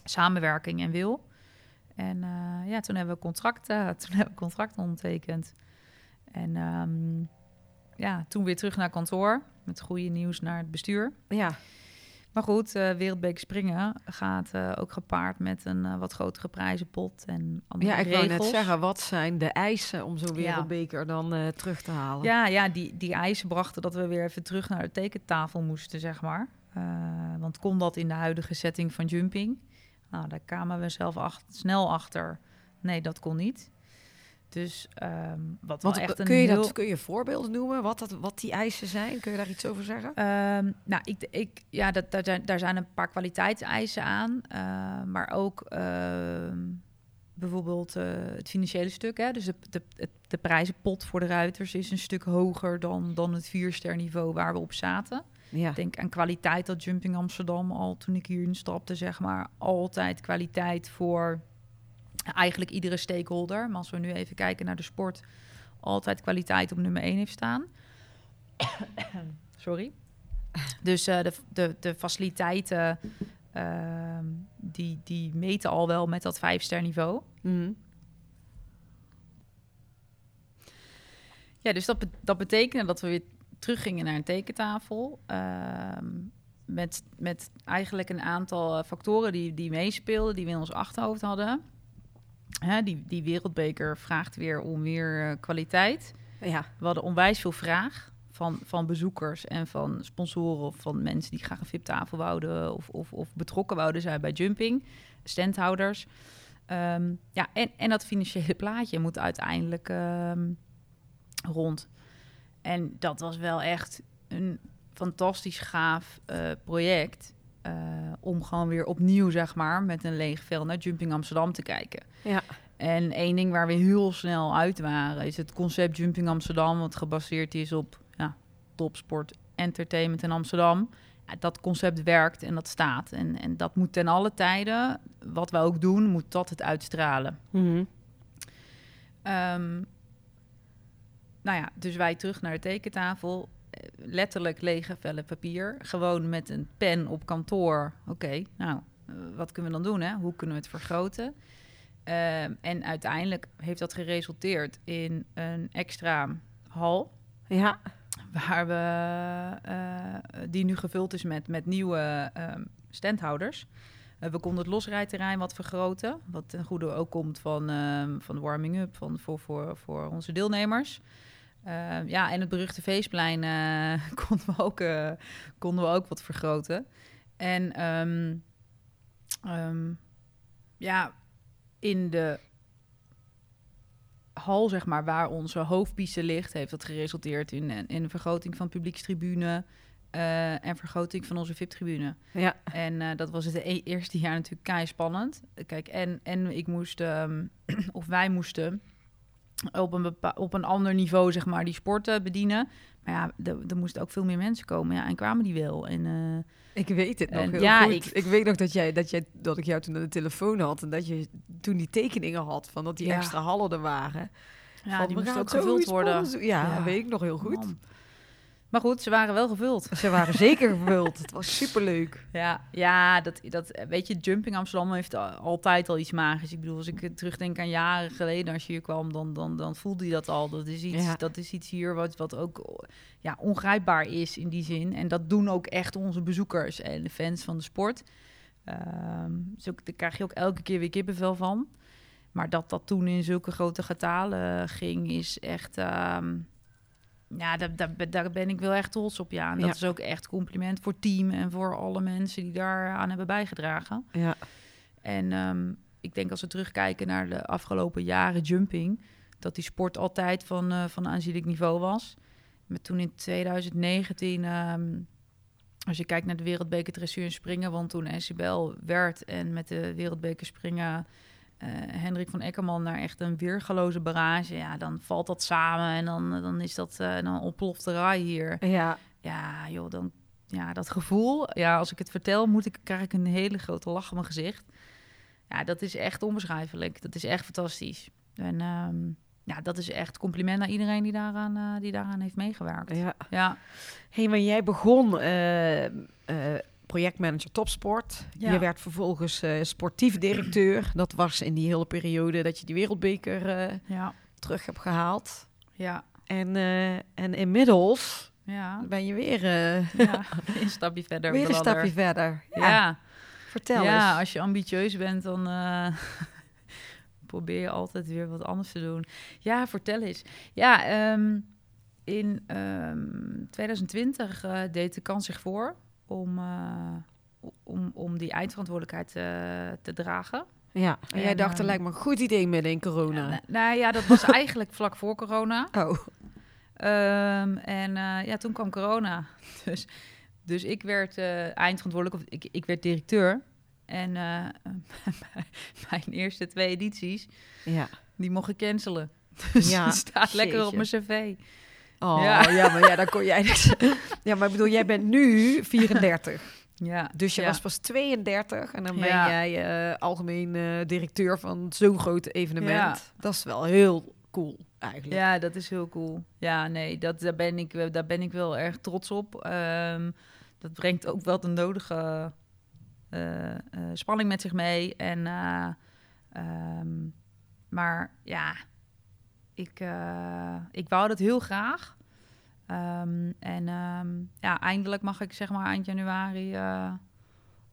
samenwerking en wil. En uh, ja, toen hebben we contracten, toen hebben we contracten ondertekend. En um, ja, toen weer terug naar kantoor met goede nieuws naar het bestuur. Ja. Maar goed, uh, Wereldbeek Springen gaat uh, ook gepaard met een uh, wat grotere prijzenpot en andere Ja, ik regels. wou net zeggen, wat zijn de eisen om zo'n Wereldbeker ja. dan terug te halen? Ja, ja die, die eisen brachten dat we weer even terug naar de tekentafel moesten, zeg maar. Want kon dat in de huidige setting van jumping? Nou, daar kwamen we zelf snel achter. Nee, dat kon niet. Dus um, wat Want, echt een kun je heel... dat kun je voorbeelden noemen wat, dat, wat die eisen zijn? Kun je daar iets over zeggen? Um, nou, ik, ik, ja, dat, daar, zijn, daar zijn een paar kwaliteitseisen aan, uh, maar ook uh, bijvoorbeeld uh, het financiële stuk. Hè? Dus de, de, de, prijzenpot voor de ruiters is een stuk hoger dan, dan het viersterniveau waar we op zaten. Ja. Ik denk aan kwaliteit dat Jumping Amsterdam al toen ik hier instapte, zeg maar, altijd kwaliteit voor eigenlijk iedere stakeholder. Maar als we nu even kijken naar de sport, altijd kwaliteit op nummer 1 heeft staan. Sorry. Dus uh, de, de, de faciliteiten, uh, die, die meten al wel met dat vijfster niveau. Mm -hmm. Ja, dus dat, be dat betekende dat we weer teruggingen naar een tekentafel. Uh, met, met eigenlijk een aantal eh, factoren die, die meespeelden, die we in ons achterhoofd hadden. Hè, die, die wereldbeker vraagt weer om weer uh, kwaliteit. Ja. We hadden onwijs veel vraag van, van bezoekers en van sponsoren of van mensen die graag een VIP-tafel wouden of, of, of betrokken wouden zijn bij jumping, standhouders. Um, ja, en, en dat financiële plaatje moet uiteindelijk um, rond. En dat was wel echt een fantastisch gaaf uh, project. Uh, om gewoon weer opnieuw, zeg maar, met een leeg vel naar Jumping Amsterdam te kijken. Ja. En één ding waar we heel snel uit waren, is het concept Jumping Amsterdam, wat gebaseerd is op ja, topsport, entertainment in Amsterdam. Ja, dat concept werkt en dat staat. En, en dat moet ten alle tijden, wat we ook doen, moet dat het uitstralen. Mm -hmm. um, nou ja, dus wij terug naar de tekentafel letterlijk lege vellen papier. Gewoon met een pen op kantoor. Oké, okay, nou, uh, wat kunnen we dan doen? Hè? Hoe kunnen we het vergroten? Uh, en uiteindelijk heeft dat geresulteerd in een extra hal. Ja. Waar we, uh, die nu gevuld is met, met nieuwe standhouders. we konden het losrijterrein wat vergroten. Wat ten goede ook komt van, van de warming-up van, voor, voor, voor onze deelnemers. Eh, ja, en het beruchte feestplein eh, konden, we ook, eh, konden we ook wat vergroten. En ehm, ehm, ja, in de hal, zeg maar, waar onze hoofdpiste ligt, heeft dat geresulteerd in, in een vergroting van publiekstribune eh, en vergroting van onze VIP-tribune. Ja. En eh, dat was het e- eerste jaar natuurlijk kei spannend. Kijk, en, en ik moest, ehm, of wij moesten op een, op een ander niveau, zeg maar, die sporten bedienen. Maar ja, er moesten ook veel meer mensen komen. Ja, en kwamen die wel. En eh, Ik weet het nog En heel ja, goed. ik- Ik... weet nog dat, jij, dat, jij, dat ik jou toen aan de telefoon had... en dat je toen die tekeningen had van dat die Ja. extra hallen er waren. ja, Van, die moesten ook gevuld worden. Ja, Ja. dat weet ik nog heel goed. Man. Maar goed, ze waren wel gevuld. Ze waren zeker gevuld. Het was superleuk. Ja, ja dat, dat, weet je, Jumping Amsterdam heeft altijd al iets magisch. Ik bedoel, als ik terugdenk aan jaren geleden als je hier kwam, dan, dan, dan voelde je dat al. Dat is iets, Ja. dat is iets hier wat, wat ook ja, ongrijpbaar is in die zin. En dat doen ook echt onze bezoekers en de fans van de sport. Ehm, dus ook, daar krijg je ook elke keer weer kippenvel van. Maar dat dat toen in zulke grote getalen ging, is echt... ehm, ja, daar, daar, daar ben ik wel echt trots op, ja. En dat Ja. is ook echt compliment voor het team en voor alle mensen die daaraan hebben bijgedragen. Ja. En ehm, ik denk als we terugkijken naar de afgelopen jaren jumping, dat die sport altijd van, eh van aanzienlijk niveau was. Met toen in 2019, ehm, als je kijkt naar de wereldbeker dressuur en springen, want toen Isabel werd en met de wereldbeker springen eh, Hendrik van Eckerman naar echt een weergaloze barrage, ja, dan valt dat samen en dan, dan is dat, eh, dan ontploft de rij hier. Ja. Ja, joh, dan, ja, dat gevoel. Ja, als ik het vertel, moet ik, krijg ik een hele grote lach op mijn gezicht. Ja, dat is echt onbeschrijfelijk. Dat is echt fantastisch. En ehm, ja, dat is echt compliment naar iedereen die daaraan, eh, die daaraan heeft meegewerkt. ja. Ja, hey, maar jij begon eh, eh, projectmanager topsport. Ja. Je werd vervolgens eh, sportief directeur. Dat was in die hele periode dat je die wereldbeker eh, ja, terug hebt gehaald. ja, En, eh, en inmiddels ja. ben je weer, eh, ja. een stapje verder. weer een stapje verder. Ja, Ja, vertel ja eens. als je ambitieus bent, dan eh, probeer je altijd weer wat anders te doen. Ja, vertel eens. Ja, ehm, in ehm, 2020 eh, deed de kans zich voor om, eh, om, om die eindverantwoordelijkheid eh, te dragen. Ja, en jij En, dacht, er ehm, lijkt me een goed idee midden in corona. nou, nou ja, dat was eigenlijk vlak voor corona. Oh, Ehm, en eh, ja, toen kwam corona. Dus, dus ik werd eh, eindverantwoordelijk, of ik, ik werd directeur. En eh, mijn eerste twee edities, ja. die mocht ik cancelen. Dus Ja, het staat lekker op mijn cv. Oh, Ja. ja. maar ja, dan kon jij niks. Ja, maar ik bedoel, jij bent nu 34. Ja, Dus je ja. was pas 32 en dan ben Ja. jij eh, algemeen eh, directeur van zo'n groot evenement. Ja. Dat is wel heel cool, eigenlijk. Ja, dat is heel cool. Ja, nee, dat, daar, ben ik, wel- daar ben ik wel erg trots op. Ehm, dat brengt ook wel de nodige eh, eh, spanning met zich mee. En, eh, ehm, maar ja, ik, eh, ik wou dat heel graag. Ehm, en ehm, ja, eindelijk mag ik zeg maar eind januari eh,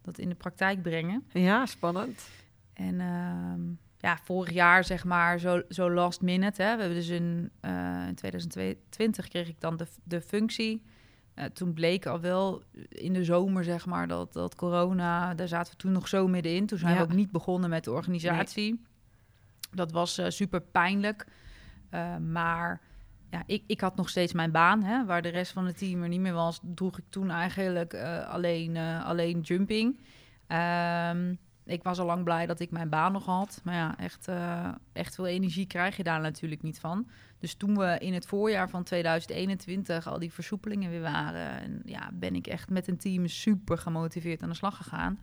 dat in de praktijk brengen. Ja, spannend. En ehm, ja, vorig jaar zeg maar zo, zo last minute. Hè. We hebben dus in, eh, in 2020 kreeg ik dan de, de functie. Toen bleek al wel in de zomer zeg maar dat, dat corona, daar zaten we toen nog zo middenin. Toen zijn Ja. we ook niet begonnen met de organisatie. Dat was super pijnlijk. Eh, maar ja, ik, ik had nog steeds mijn baan, hè, waar de rest van het team er niet meer was. Droeg ik toen eigenlijk eh, alleen, eh, alleen jumping. Ehm, ik was al lang blij dat ik mijn baan nog had. Maar ja, echt, echt veel energie krijg je daar natuurlijk niet van. Dus toen we in het voorjaar van 2021 al die versoepelingen weer waren... En ja, ben ik echt met een team super gemotiveerd aan de slag gegaan...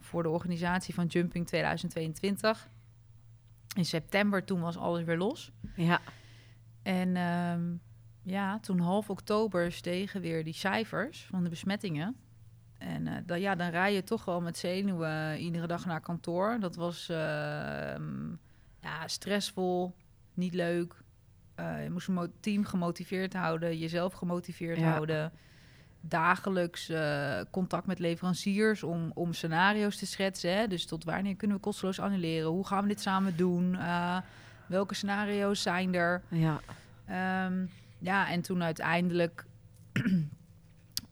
voor de organisatie van Jumping 2022. In september toen was alles weer los. Ja, En ehm, ja, toen half oktober stegen weer die cijfers van de besmettingen. En eh, dan, ja, dan rij je toch wel met zenuwen iedere dag naar kantoor. Dat was ehm, ja, stressvol, niet leuk. Eh, je moest het team gemotiveerd houden, jezelf gemotiveerd Ja. houden. Dagelijks eh, contact met leveranciers om, om scenario's te schetsen. Hè? Dus tot wanneer kunnen we kosteloos annuleren? Hoe gaan we dit samen doen? Eh, welke scenario's zijn er? ja. Ehm, ja, en toen uiteindelijk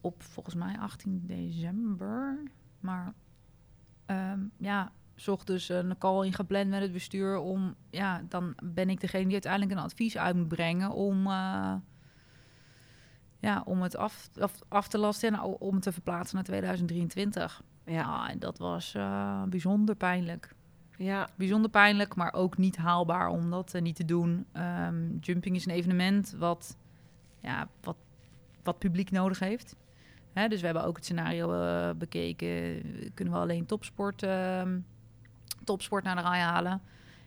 op volgens mij 18 december. Maar ehm, ja, zocht dus een call in gepland met het bestuur om, ja, dan ben ik degene die uiteindelijk een advies uit moet brengen om, uh, ja, om het af, af, af, te lasten en om het te verplaatsen naar 2023. Ja, en dat was uh, bijzonder pijnlijk. Ja. Bijzonder pijnlijk, maar ook niet haalbaar om dat uh, niet te doen. Um, jumping is een evenement wat, ja, wat, wat publiek nodig heeft. Hè, dus we hebben ook het scenario uh, bekeken. Kunnen we alleen topsport, uh, topsport naar de rij halen?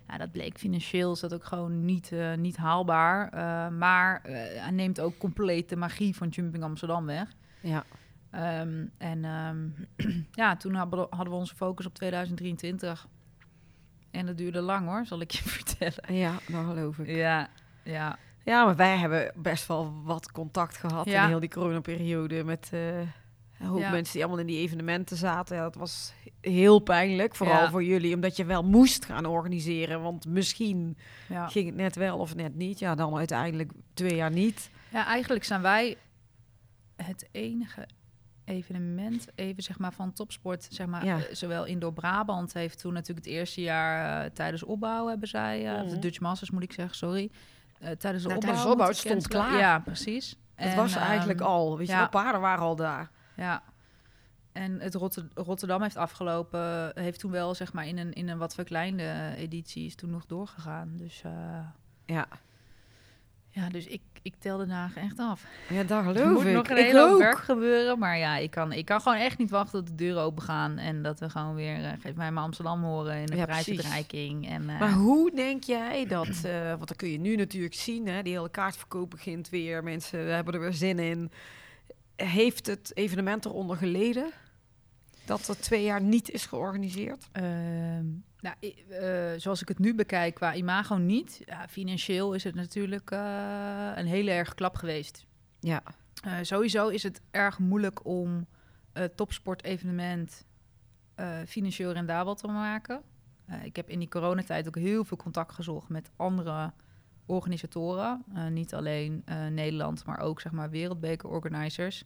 Ja, dat bleek financieel is dat ook gewoon niet, uh, niet haalbaar. maar hij neemt ook compleet de magie van Jumping Amsterdam weg. Ja. Um, en um, ja, toen hadden we onze focus op 2023. En dat duurde lang hoor, zal ik je vertellen. Ja, dat geloof ik. Ja, ja. Ja, maar wij hebben best wel wat contact gehad ja. in heel die coronaperiode met een hoop mensen die allemaal in die evenementen zaten. Ja, dat was heel pijnlijk, vooral ja. voor jullie, omdat je wel moest gaan organiseren. Want misschien ging het net wel of net niet. Ja, dan uiteindelijk twee jaar niet. Ja, eigenlijk zijn wij het enige evenement, even zeg maar van topsport, zeg maar, ja. uh, zowel Indoor Brabant heeft toen natuurlijk het eerste jaar uh, tijdens opbouw hebben zij, uh, mm. de Dutch Masters moet ik zeggen, sorry, tijdens de nou, opbouw. Tijdens de opbouw, het stond klaar. Ja, precies. Het was eigenlijk um, al, weet je, ja. de paarden waren al daar. Ja. En het Rotter Rotterdam heeft afgelopen, heeft toen wel zeg maar in een, in een wat verkleinde editie is toen nog doorgegaan. Dus ja. Ja, dus ik, ik tel de dagen echt af. Ja, daar geloof er moet ik. nog een hele werk gebeuren. Maar ja, ik kan, ik kan gewoon echt niet wachten tot de deuren open gaan. En dat we gewoon weer, uh, geef mij maar Amsterdam horen in de ja, prijsuitreiking. En, uh, maar hoe denk jij dat, uh, want dan kun je nu natuurlijk zien, hè, die hele kaartverkoop begint weer. Mensen hebben er weer zin in. Heeft het evenement eronder geleden? Dat er twee jaar niet is georganiseerd? Ehm, nou, uh, zoals ik het nu bekijk, qua imago niet. Ja, financieel is het natuurlijk uh, een hele erg klap geweest. Ja. Uh, sowieso is het erg moeilijk om het topsportevenement financieel rendabel te maken. ik heb in die coronatijd ook heel veel contact gezocht met andere organisatoren. niet alleen Nederland, maar ook zeg maar wereldbeker-organizers.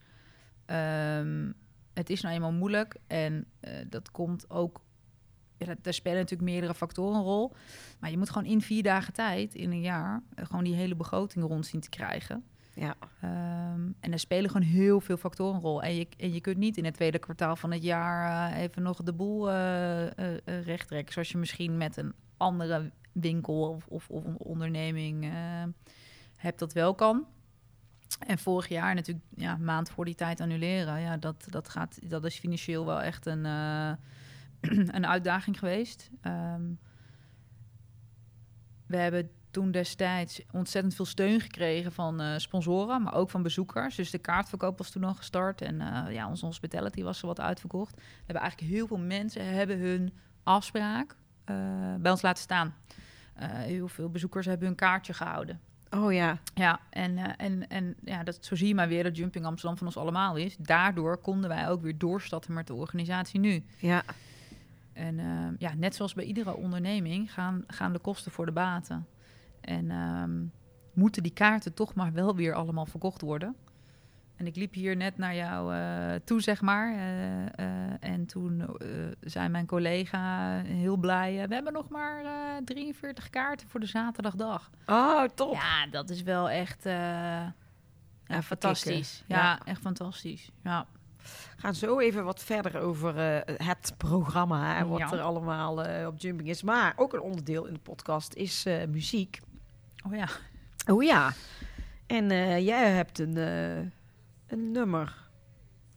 Um, het is nou eenmaal moeilijk en dat komt ook ja, daar spelen natuurlijk meerdere factoren een rol. Maar je moet gewoon in vier dagen tijd, in een jaar, gewoon die hele begroting rond zien te krijgen. Ja. Um, en er spelen gewoon heel veel factoren een rol. En je, en je kunt niet in het tweede kwartaal van het jaar even nog de boel uh, recht trekken. Zoals je misschien met een andere winkel of, of, of een onderneming hebt dat wel kan. En vorig jaar natuurlijk, ja, maand voor die tijd annuleren. Ja, dat, dat, gaat, dat is financieel wel echt een een uitdaging geweest. Um, we hebben toen destijds ontzettend veel steun gekregen van uh, sponsoren, maar ook van bezoekers. Dus de kaartverkoop was toen al gestart en ja, onze hospitality was er wat uitverkocht. We hebben eigenlijk heel veel mensen hebben hun afspraak bij ons laten staan. Heel veel bezoekers hebben hun kaartje gehouden. Oh ja. Ja, en, en, en ja, dat, zo zie je maar weer dat Jumping Amsterdam van ons allemaal is. Daardoor konden wij ook weer doorstarten met de organisatie nu. Ja. En uh, ja, net zoals bij iedere onderneming gaan, gaan de kosten voor de baten. En uh, moeten die kaarten toch maar wel weer allemaal verkocht worden. En ik liep hier net naar jou uh, toe, zeg maar. Uh, en toen zei mijn collega heel blij... we hebben nog maar 43 kaarten voor de zaterdagdag. Oh, top. Ja, dat is wel echt ja, fantastisch. Ja, ja, echt fantastisch. Ja gaan zo even wat verder over uh, het programma en wat ja. er allemaal uh, op Jumping is. Maar ook een onderdeel in de podcast is uh, muziek. Oh ja. Oh ja. En jij hebt een, een nummer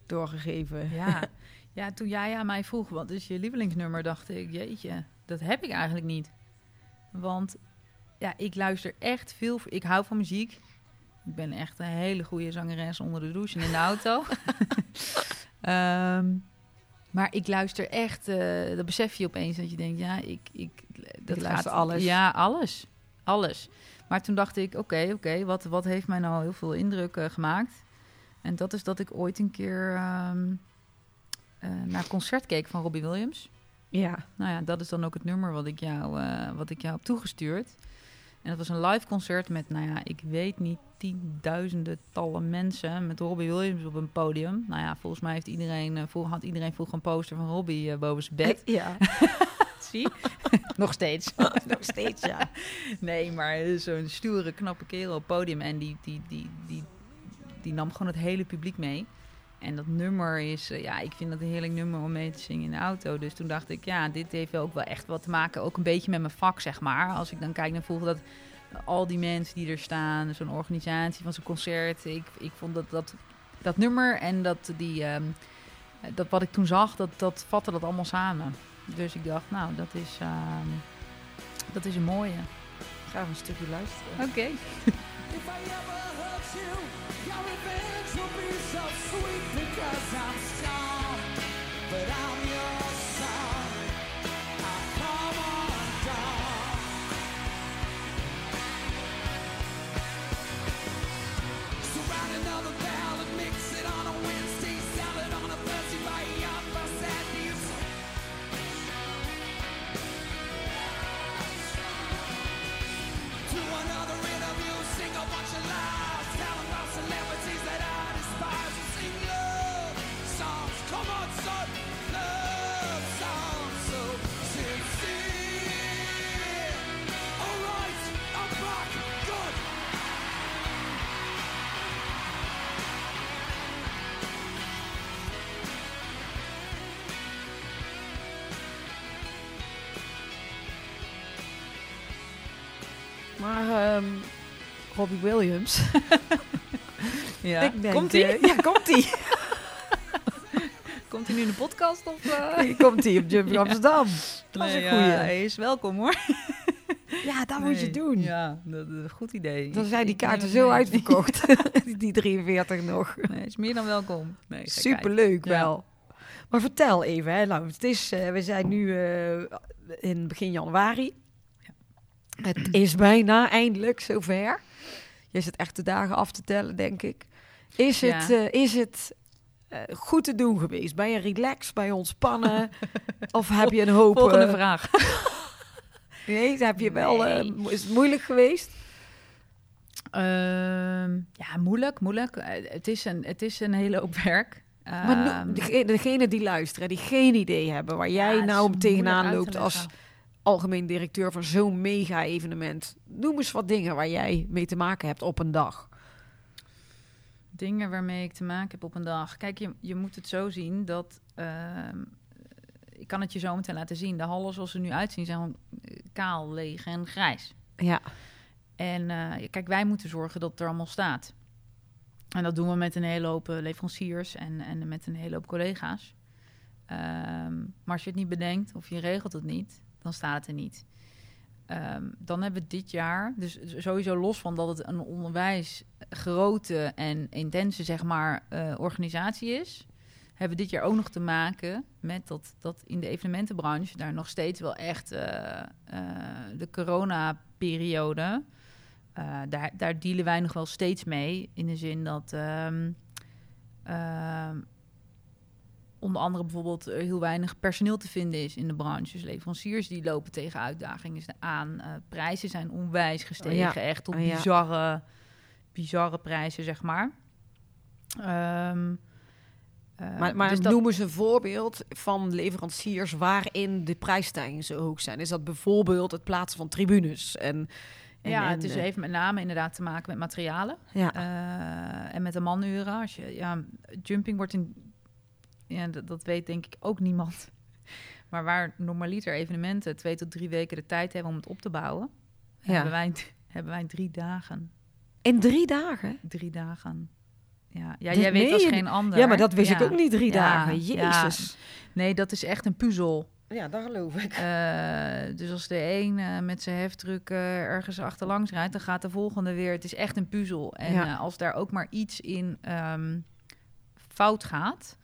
doorgegeven. Ja. ja, toen jij aan mij vroeg wat is je lievelingsnummer, dacht ik, jeetje, dat heb ik eigenlijk niet. Want ja, ik luister echt veel. Ik hou van muziek. Ik ben echt een hele goede zangeres onder de douche en in de auto. Um, maar ik luister echt, uh, dat besef je opeens dat je denkt, ja, ik, ik dat gaat alles. Ja, alles, alles. Maar toen dacht ik, oké, okay, oké, okay, wat, wat heeft mij nou heel veel indruk uh, gemaakt? En dat is dat ik ooit een keer um, uh, naar een concert keek van Robbie Williams. Ja. Nou ja, dat is dan ook het nummer wat ik jou, wat ik jou heb toegestuurd. En dat was een live concert met, nou ja, ik weet niet, tienduizenden tallen mensen. Met Robbie Williams op een podium. Nou ja, volgens mij heeft iedereen, uh, had iedereen vroeger een poster van Robbie uh, boven zijn bed. Ja. Zie? Nog steeds. Nog steeds, ja. Nee, maar zo'n stoere, knappe kerel op podium. En die, die, die, die, die nam gewoon het hele publiek mee. En dat nummer is, uh, ja, ik vind dat een heerlijk nummer om mee te zingen in de auto. Dus toen dacht ik, ja, dit heeft ook wel echt wat te maken, ook een beetje met mijn vak, zeg maar. Als ik dan kijk naar vroeger dat al die mensen die er staan, zo'n organisatie van zo'n concert. Ik, ik vond dat, dat dat nummer en dat, die, um, dat wat ik toen zag, dat, dat vatte dat allemaal samen. Dus ik dacht, nou, dat is, um, dat is een mooie. Gaan we een stukje luisteren. Oké. Okay. Robbie Williams. Ja. Ik denk, komt ie? eh, ja, komt ie. Komt hij nu in de podcast of? Uh... komt hij op Jumping Amsterdam. Dat is Nee, een ja, hij is welkom hoor. Ja, dat moet je doen. Ja, dat is een goed idee. Dan zijn die kaarten zo uitverkocht. die- die 43 nog. Nee, hij is meer dan welkom. Nee, Superleuk. Ja. wel. Maar vertel even, hè. Nou, het is, eh, we zijn nu eh, in begin januari. Het is bijna eindelijk zover. Je zit echt de dagen af te tellen, denk ik. Is Ja. het, eh, is het eh, goed te doen geweest? Ben je relaxed, ben je ontspannen? of heb je een hoop... Volgende eh, vraag. Nee, heb je wel... Nee. is het moeilijk geweest? Ehm, ja, moeilijk, moeilijk. Het, is een, het is een hele hoop werk. Maar Ehm, degene, die luisteren, die geen idee hebben... waar jij ja, nou tegenaan loopt als. Algemeen directeur van zo'n mega-evenement. Noem eens wat dingen waar jij mee te maken hebt op een dag. Dingen waarmee ik te maken heb op een dag. Kijk, je, je moet het zo zien dat... ehm, ik kan het je zo meteen laten zien. De hallen zoals ze nu uitzien zijn eh, kaal, leeg en grijs. Ja, En eh, kijk, wij moeten zorgen dat het er allemaal staat. En dat doen we met een hele hoop eh, leveranciers en, en met een hele hoop collega's. Ehm, maar als je het niet bedenkt of je regelt het niet, dan staat het er niet. Ehm, dan hebben we dit jaar, dus sowieso los van dat het een onwijs grote en intense zeg maar, eh, organisatie is, hebben we dit jaar ook nog te maken met dat, dat in de evenementenbranche daar nog steeds wel echt eh, eh, de corona-periode. daar, daar dealen wij nog wel steeds mee. In de zin dat ehm, ehm, onder andere bijvoorbeeld er heel weinig personeel te vinden is in de branche. Dus leveranciers die lopen tegen uitdagingen aan. Eh, prijzen zijn onwijs gestegen, Ja. echt op Oh ja. bizarre, bizarre prijzen, zeg maar. Ehm, eh, maar, maar dus dat- noem eens een voorbeeld van leveranciers waarin de prijsstijgingen zo hoog zijn. Is dat bijvoorbeeld het plaatsen van tribunes? En, en, ja, en, het is, eh, heeft met name inderdaad te maken met materialen. ja. Eh, en met de manuren. Als je, ja, jumping wordt in... Ja, dat, dat weet denk ik ook niemand. Maar waar normaliter evenementen twee tot drie weken de tijd hebben om het op te bouwen... Ja. Hebben, wij, hebben wij drie dagen. In drie dagen? Drie dagen. Ja, ja jij weet als geen ander. Ja, maar dat wist Ja. ik ook niet, drie Ja, dagen. ja. Jezus. Nee, dat is echt een puzzel. Ja, dat geloof ik. Eh, dus als de een eh, met zijn heftruck ergens achterlangs rijdt, dan gaat de volgende weer. Het is echt een puzzel. En Ja. eh, als daar ook maar iets in ehm, fout gaat,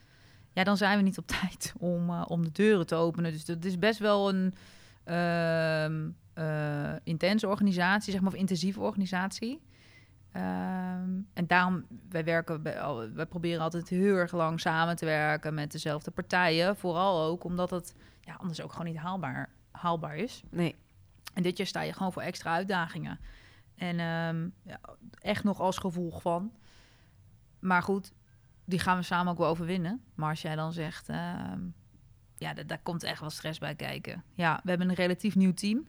ja, dan zijn we niet op tijd om, eh, om de deuren te openen. Dus dat is best wel een ehm, eh, intense organisatie, zeg maar, of intensieve organisatie. Ehm, en daarom, wij werken, wij proberen altijd heel erg lang samen te werken met dezelfde partijen. Vooral ook omdat het ja, anders ook gewoon niet haalbaar, haalbaar is. Nee. En dit jaar sta je gewoon voor extra uitdagingen. En ehm, ja, echt nog als gevolg van. Maar goed, die gaan we samen ook wel overwinnen. Maar als jij dan zegt, ehm, ja, da- daar komt echt wel stress bij kijken. Ja, we hebben een relatief nieuw team.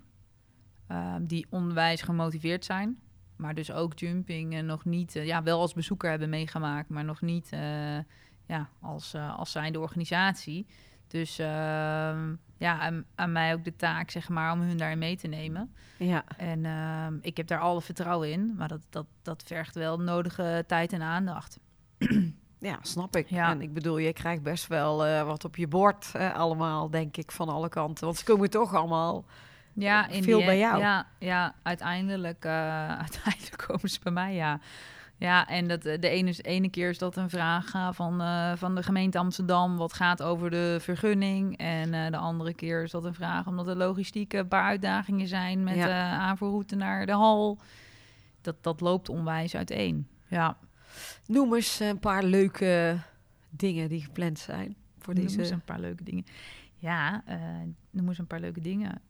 ehm, die onwijs gemotiveerd zijn. Maar dus ook jumping en nog niet, eh, ja, wel als bezoeker hebben meegemaakt, maar nog niet eh, ja, als, eh, als zijnde organisatie. Dus ehm, ja, aan, aan mij ook de taak, zeg maar, om hun daarin mee te nemen. Ja, En ik heb daar alle vertrouwen in, maar dat, dat, dat vergt wel nodige tijd en aandacht. ja, snap ik. Ja. En ik bedoel, je krijgt best wel eh, wat op je bord allemaal, denk ik, van alle kanten. Want ze komen toch allemaal... Ja, in Veel die bij jou. Ja, ja uiteindelijk, eh, uiteindelijk komen ze bij mij, ja. Ja, en dat, de ene, ene keer is dat een vraag eh, van, van de gemeente Amsterdam... wat gaat over de vergunning. En de andere keer is dat een vraag omdat er logistiek een paar uitdagingen zijn... met Ja. aanvoerroute naar de hal. Dat, dat loopt onwijs uiteen, ja. Noem eens een paar leuke dingen die gepland zijn voor Noem deze... eens een paar leuke dingen. Ja, eh noem eens een paar leuke dingen.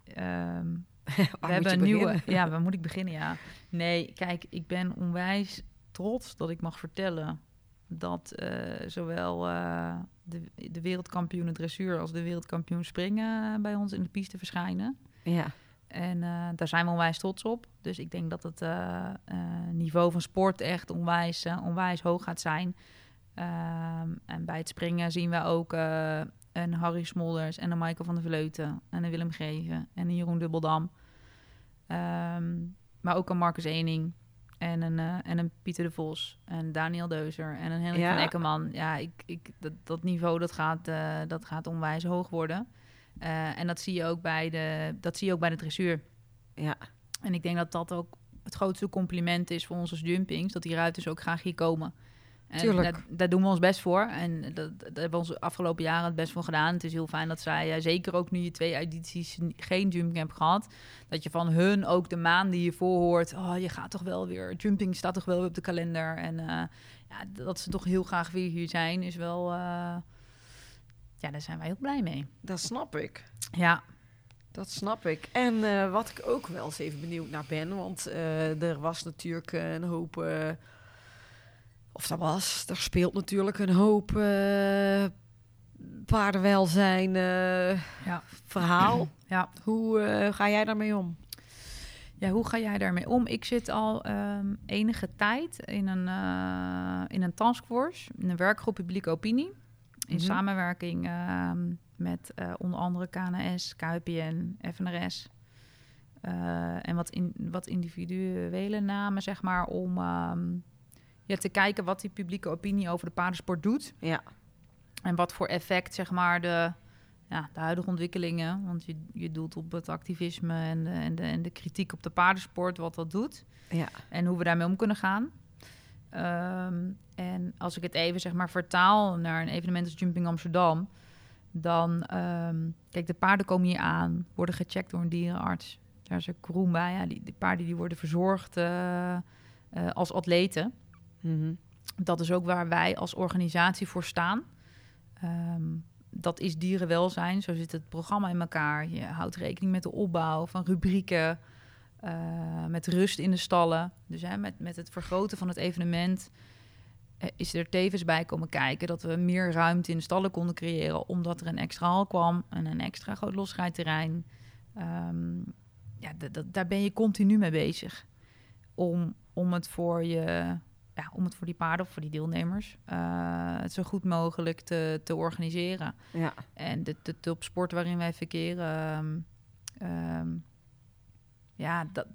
We hebben een nieuwe. Ja, waar moet ik beginnen? Ja. Nee, kijk, ik ben onwijs trots dat ik mag vertellen dat eh, zowel eh, de, de wereldkampioen dressuur als de wereldkampioen springen bij ons in de piste verschijnen. Ja, En eh, daar zijn we onwijs trots op. Dus ik denk dat het eh, eh, niveau van sport echt onwijs, onwijs hoog gaat zijn. Ehm, en bij het springen zien we ook een Harry Smolders en een Michael van der Vleuten en een Willem Greven en een Jeroen Dubbeldam. Ehm, maar ook een Marcus Ening en een, en een Pieter de Vos en Daniel Deuzer en een Henrik Ja. van Ekkerman. Ja, ik, ik, dat, dat niveau dat gaat, dat gaat onwijs hoog worden. Eh, en dat zie je ook bij de, dat zie je ook bij de dressuur. ja, En ik denk dat dat ook het grootste compliment is voor ons als jumpings, dat die ruiters ook graag hier komen. En Tuurlijk. Daar, daar doen we ons best voor. En dat, dat hebben we ons de afgelopen jaren het best voor gedaan. Het is heel fijn dat zij, eh, zeker ook nu je twee edities geen jumping hebt gehad, dat je van hun ook de maanden hiervoor hoort, oh, je gaat toch wel weer, jumping staat toch wel weer op de kalender. En eh, ja, dat ze toch heel graag weer hier zijn, is wel, ja, daar zijn wij heel blij mee. dat snap ik. Ja, Dat snap ik. En eh, wat ik ook wel eens even benieuwd naar ben, want eh, er was natuurlijk een hoop, eh, of dat was, er speelt natuurlijk een hoop paardenwelzijn ja, verhaal. ja. Hoe ga jij daarmee om? Ja, hoe ga jij daarmee om? Ik zit al ehm, enige tijd in een, in een taskforce, in een werkgroep publieke opinie. In Mhm. samenwerking ehm, met eh, onder andere KNS, KWPN, FNRS. eh, en wat, in, wat individuele namen, zeg maar, om ja, te kijken wat die publieke opinie over de paardensport doet. Ja, En wat voor effect, zeg maar, de, ja, de huidige ontwikkelingen... want je, je doelt op het activisme en de, en, de, en de kritiek op de paardensport... wat dat doet ja, en hoe we daarmee om kunnen gaan. Ehm, en als ik het even, zeg maar, vertaal naar een evenement als Jumping Amsterdam... dan, ehm, kijk, de paarden komen hier aan, worden gecheckt door een dierenarts. Daar is een kroon bij, ja, die, die paarden die worden verzorgd eh, eh, als atleten Mhm. dat is ook waar wij als organisatie voor staan. Ehm, dat is dierenwelzijn. Zo zit het programma in elkaar. Je houdt rekening met de opbouw van rubrieken, eh, met rust in de stallen. Dus hè, met, met het vergroten van het evenement is er tevens bij komen kijken dat we meer ruimte in de stallen konden creëren, omdat er een extra hal kwam en een extra groot losrijdterrein. Ehm, ja, daar ben je continu mee bezig. Om, om het voor je ja, om het voor die paarden of voor die deelnemers eh, het zo goed mogelijk te, te organiseren. ja, En de, de topsport waarin wij verkeren, ehm, ehm, ja, dat,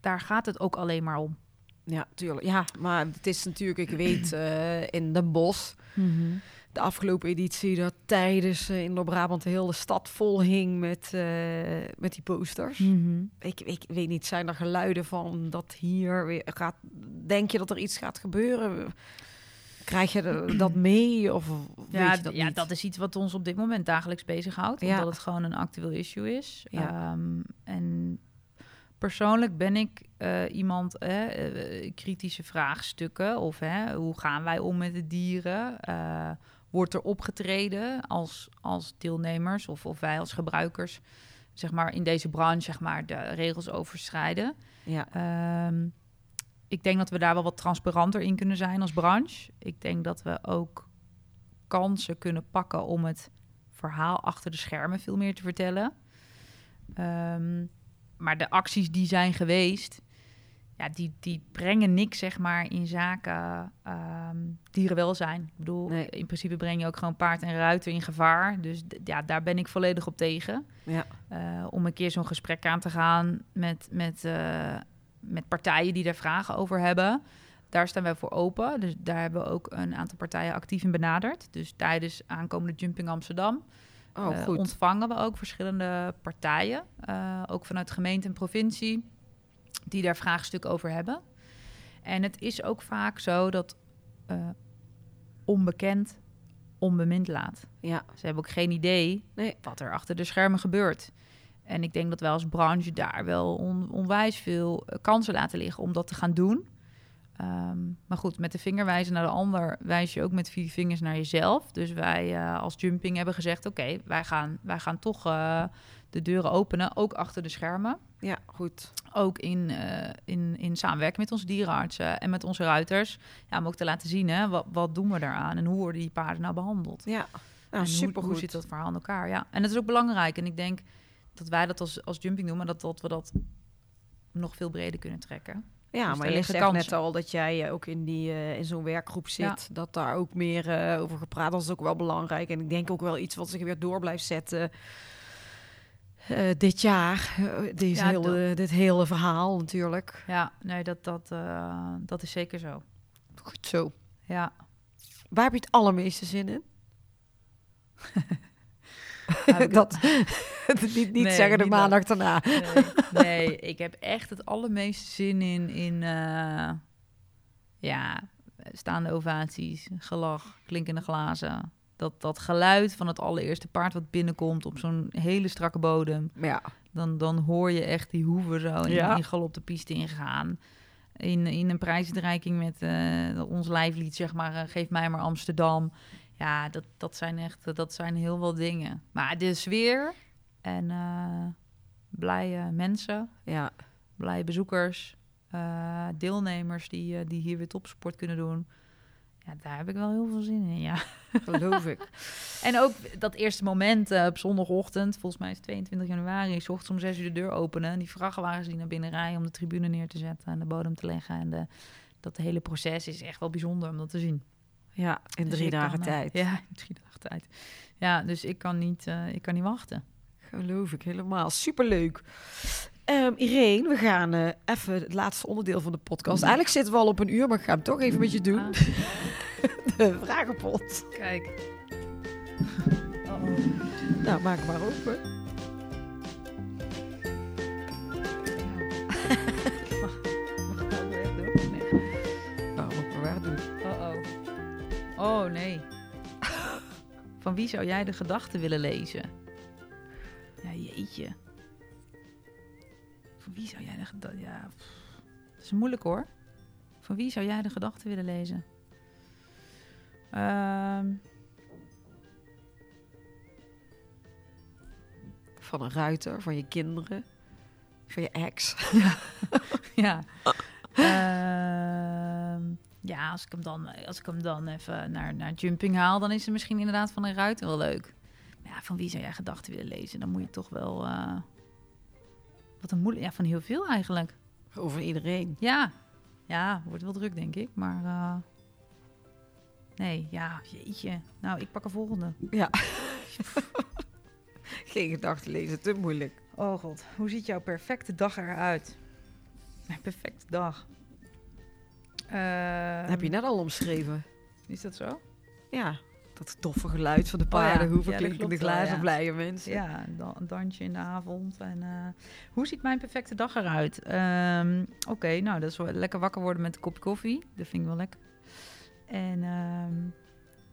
daar gaat het ook alleen maar om. Ja, tuurlijk. Ja, maar het is natuurlijk, ik weet, eh, in Den Bosch... de afgelopen editie dat tijdens uh, in Noord-Brabant de hele stad vol hing met, uh, met die posters. Mhm. Ik, ik weet niet, zijn er geluiden van dat hier weer gaat... Denk je dat er iets gaat gebeuren? Krijg je de, dat mee of ja, weet je dat ja, niet? dat is iets wat ons op dit moment dagelijks bezighoudt. Ja. Omdat het gewoon een actueel issue is. Ja. Ehm, en persoonlijk ben ik eh, iemand, eh, kritische vraagstukken of hè, hoe gaan wij om met de dieren? Uh, wordt er opgetreden als, als deelnemers of, of wij als gebruikers zeg maar, in deze branche zeg maar, de regels overschrijden. Ja. Ehm, ik denk dat we daar wel wat transparanter in kunnen zijn als branche. Ik denk dat we ook kansen kunnen pakken om het verhaal achter de schermen veel meer te vertellen. Ehm, maar de acties die zijn geweest, ja, die, die brengen niks zeg maar in zaken ehm, dierenwelzijn. Ik bedoel, Nee. in principe breng je ook gewoon paard en ruiter in gevaar. Dus ja, daar ben ik volledig op tegen. Ja. Eh, om een keer zo'n gesprek aan te gaan met, met, eh, met partijen die daar vragen over hebben. Daar staan wij voor open. Dus daar hebben we ook een aantal partijen actief in benaderd. Dus tijdens aankomende Jumping Amsterdam Oh, eh, ontvangen we ook verschillende partijen, eh, ook vanuit gemeente en provincie, die daar vraagstukken over hebben. En het is ook vaak zo dat eh, onbekend onbemind laat. Ja. Ze hebben ook geen idee Nee. wat er achter de schermen gebeurt. En ik denk dat wij als branche daar wel on- onwijs veel kansen laten liggen om dat te gaan doen. Ehm, maar goed, met de vinger wijzen naar de ander wijs je ook met vier vingers naar jezelf. Dus wij eh, als Jumping hebben gezegd: oké, wij, gaan, wij gaan toch eh, de deuren openen, ook achter de schermen. Ja, goed. Ook in, eh, in, in samenwerking met onze dierenartsen en met onze ruiters. Ja, om ook te laten zien, hè, wat, wat doen we daaraan en hoe worden die paarden nou behandeld. Ja. Nou, hoe- supergoed. Hoe, zit dat verhaal in elkaar? Ja, en dat is ook belangrijk. En ik denk dat wij dat als, als jumping doen, maar dat, dat we dat nog veel breder kunnen trekken. Ja, Dus maar je zegt net al dat jij eh, ook in, die, eh, in zo'n werkgroep zit. Dat daar ook meer eh, over gepraat. Dat is ook wel belangrijk. En ik denk ook wel iets wat zich weer door blijft zetten. dit jaar, deze Ja, hele, dit hele verhaal natuurlijk. Ja, nee, dat, dat, dat is zeker zo. Goed zo. Ja. Waar heb je het allermeeste zin in? Dat, niet niet Nee, zeggen de niet maandag daarna. Nee, nee, ik heb echt het allermeeste zin in, in eh, ja, staande ovaties, gelach, klinkende glazen. Dat, dat geluid van het allereerste paard wat binnenkomt op zo'n hele strakke bodem. Ja, Dan, dan hoor je echt die hoeven zo in, Ja. in galop de piste ingaan. In, in een prijsuitreiking met eh, ons lijflied, zeg maar, eh, Geef mij maar Amsterdam. Ja, dat, dat zijn echt, dat zijn heel veel dingen. Maar de sfeer en eh, blije mensen, ja. blije bezoekers, eh, deelnemers die, eh, die hier weer topsport kunnen doen. Ja, daar heb ik wel heel veel zin in, ja. geloof ik. En ook dat eerste moment eh, op zondagochtend, volgens mij is het 22 januari, s ochtends om 6 uur de deur openen. En die vrachtwagens die naar binnen rijden om de tribune neer te zetten en de bodem te leggen. En de, dat hele proces is echt wel bijzonder om dat te zien. Ja, in drie dagen tijd. Ja, in drie dagen tijd. Ja, dus ik kan niet, eh, ik kan niet wachten. Geloof ik helemaal. Superleuk. Ehm Irene, we gaan eh, even het laatste onderdeel van de podcast. Eigenlijk zitten we al op een uur, maar ik ga hem toch even met je doen. Ah, De vragenpot. kijk. Nou, maak maar open. Van wie zou jij de gedachten willen lezen? Ja, jeetje. Van wie zou jij de gedachten... Ja, pff. dat is moeilijk hoor. Van wie zou jij de gedachten willen lezen? Ehm, Van een ruiter, van je kinderen, van je ex. ja. Ehm, ja, als ik hem dan, als ik hem dan even naar, naar jumping haal, dan is het misschien inderdaad van een ruiter wel leuk. Maar ja, van wie zou jij gedachten willen lezen? Dan moet je toch wel. eh, wat een moeilijk. Ja, van heel veel eigenlijk. Over iedereen. Ja, ja, wordt wel druk, denk ik. Maar. eh, nee, ja, jeetje. Nou, ik pak een volgende. Ja. Geen gedachten lezen, te moeilijk. Oh god, hoe ziet jouw perfecte dag eruit? Mijn perfecte dag. Dat heb je net al omschreven. Is dat zo? Ja, dat doffe geluid van de paarden. Hoeveel Ja, klopt wel, glazen, ja. blije mensen. Ja, een da- een dansje in de avond. En, eh, hoe ziet mijn perfecte dag eruit? Ehm, Oké, nou, dat is wel lekker wakker worden met een kopje koffie. Dat vind ik wel lekker. En ehm,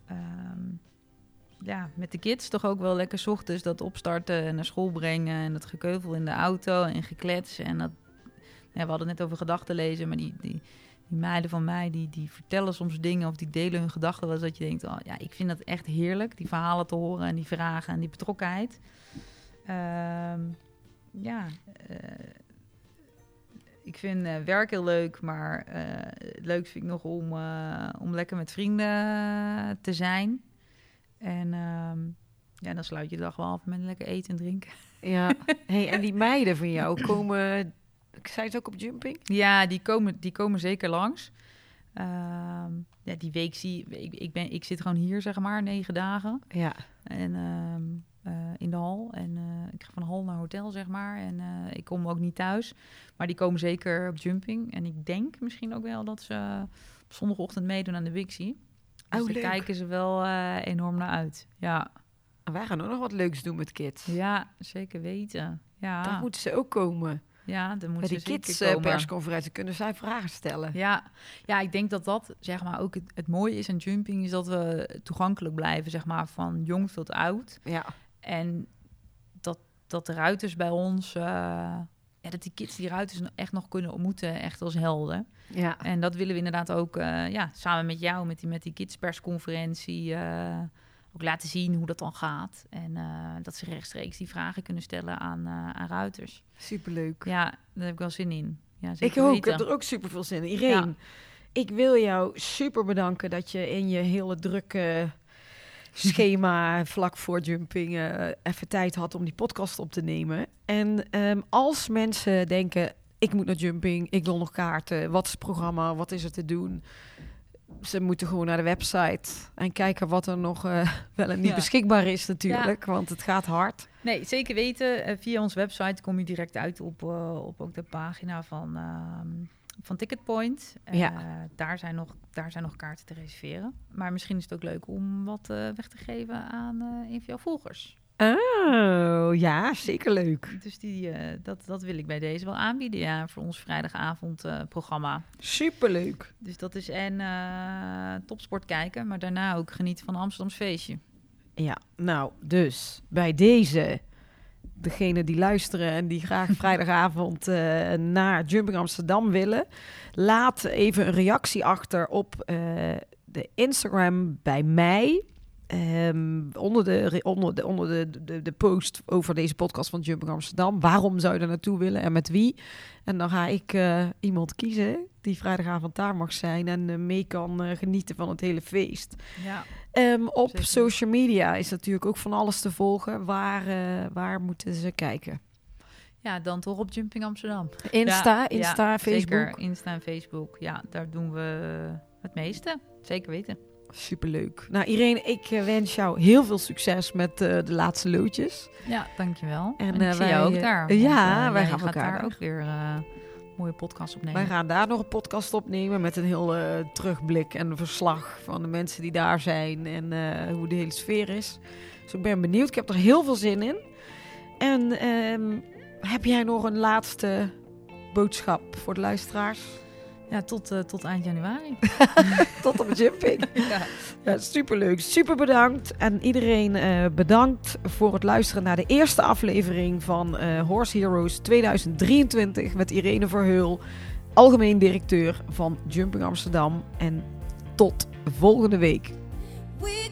ehm, ja, met de kids toch ook wel lekker ochtends dat opstarten en naar school brengen. En dat gekeuvel in de auto en geklets. En dat, ja, we hadden het net over gedachten lezen, maar die, die, die meiden van mij, die, die vertellen soms dingen of die delen hun gedachten. eens dat je denkt, oh, ja, ik vind dat echt heerlijk, die verhalen te horen en die vragen en die betrokkenheid. Ehm, ja, eh, ik vind eh, werk heel leuk, maar het leukst vind ik nog om, om lekker met vrienden te zijn. En ehm, ja, dan sluit je de dag wel af met lekker eten en drinken. Ja. Hey, en die meiden van jou komen... Zei het ook op jumping? Ja, die komen, die komen zeker langs. Ehm, ja, die week zie ik, ik, ben, ik zit gewoon hier, zeg maar, negen dagen. Ja. En ehm, eh, in de hal. En eh, ik ga van hal naar hotel, zeg maar. En eh, ik kom ook niet thuis. Maar die komen zeker op jumping. En ik denk misschien ook wel dat ze op zondagochtend meedoen aan de Wixie. Dus Oh, daar kijken ze wel enorm naar uit. Ja. En wij gaan ook nog wat leuks doen met kids. ja, zeker weten. Ja, Daar moeten ze ook komen. Ja dan Bij moeten die ze zeker kids eh, kunnen zij vragen stellen. Ja. ja, ik denk dat dat zeg maar ook het, het mooie is aan jumping, is dat we toegankelijk blijven, zeg maar, van jong tot oud. Ja. En dat, dat de ruiters bij ons, eh, ja, dat die kids die ruiters echt nog kunnen ontmoeten, echt als helden. Ja. En dat willen we inderdaad ook, eh, ja, samen met jou, met die, met die kidspersconferentie, eh ook laten zien hoe dat dan gaat. En eh, dat ze rechtstreeks die vragen kunnen stellen aan, eh, aan ruiters. Superleuk. Ja, daar heb ik wel zin in. Ja, Ik ook. Ik heb er ook super veel zin in. Irene, ik wil jou super bedanken dat je in je hele drukke schema vlak voor jumping eh, even tijd had om die podcast op te nemen. En ehm, als mensen denken, ik moet naar jumping, ik wil nog kaarten, wat is het programma, wat is er te doen? Ze moeten gewoon naar de website en kijken wat er nog eh, wel en niet Ja. beschikbaar is natuurlijk, want het gaat hard. Nee, zeker weten. Eh, via onze website kom je direct uit op, eh, op ook de pagina van, ehm, van Ticketpoint. Ja. daar, zijn nog, daar zijn nog kaarten te reserveren. Maar misschien is het ook leuk om wat weg te geven aan een van jouw volgers. Oh, ja, zeker leuk. Dus die, eh, dat, dat wil ik bij deze wel aanbieden ja, voor ons vrijdagavondprogramma. programma. Superleuk. dus dat is en eh, topsport kijken, maar daarna ook genieten van Amsterdams feestje. Ja, nou, dus bij deze, degene die luisteren en die graag vrijdagavond eh, naar Jumping Amsterdam willen, laat even een reactie achter op eh, de Instagram bij mij. Ehm, onder de, onder, de, onder de, de, de post over deze podcast van Jumping Amsterdam. Waarom zou je er naartoe willen en met wie? En dan ga ik eh, iemand kiezen die vrijdagavond daar mag zijn en eh, mee kan eh, genieten van het hele feest. Ja. Ehm, op Zeker. social media is natuurlijk ook van alles te volgen. Waar, waar moeten ze kijken? ja, dan toch op Jumping Amsterdam. Insta, Ja, Insta, ja, Facebook. Zeker, Insta en Facebook. Ja, daar doen we het meeste. Zeker weten. Superleuk. Nou, Irene, ik eh, wens jou heel veel succes met eh, de laatste loodjes. Ja, dankjewel. En, En, eh, ik zie wij, jou ook eh, daar. ja, want, wij gaan elkaar daar ook weer eh mooie podcast opnemen. Wij gaan daar nog een podcast opnemen met een heel eh, terugblik en een verslag van de mensen die daar zijn en eh, hoe de hele sfeer is. Dus ik ben benieuwd. Ik heb er heel veel zin in. En ehm, heb jij nog een laatste boodschap voor de luisteraars? Ja, tot, eh, tot eind januari. Tot op jumping. ja. Ja, superleuk. Super bedankt. En iedereen eh, bedankt voor het luisteren naar de eerste aflevering van eh, Horse Heroes 2023 met Irene Verheul, algemeen directeur van Jumping Amsterdam. En tot volgende week. We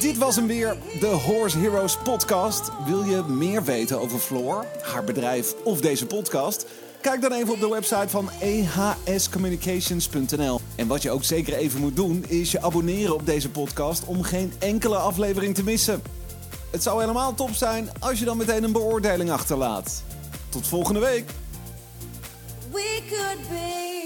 Dit was hem weer, de Horse Heroes podcast. Wil je meer weten over Floor, haar bedrijf of deze podcast? Kijk dan even op de website van ehscommunications.nl. En wat je ook zeker even moet doen, is je abonneren op deze podcast om geen enkele aflevering te missen. Het zou helemaal top zijn als je dan meteen een beoordeling achterlaat. Tot volgende week. We could be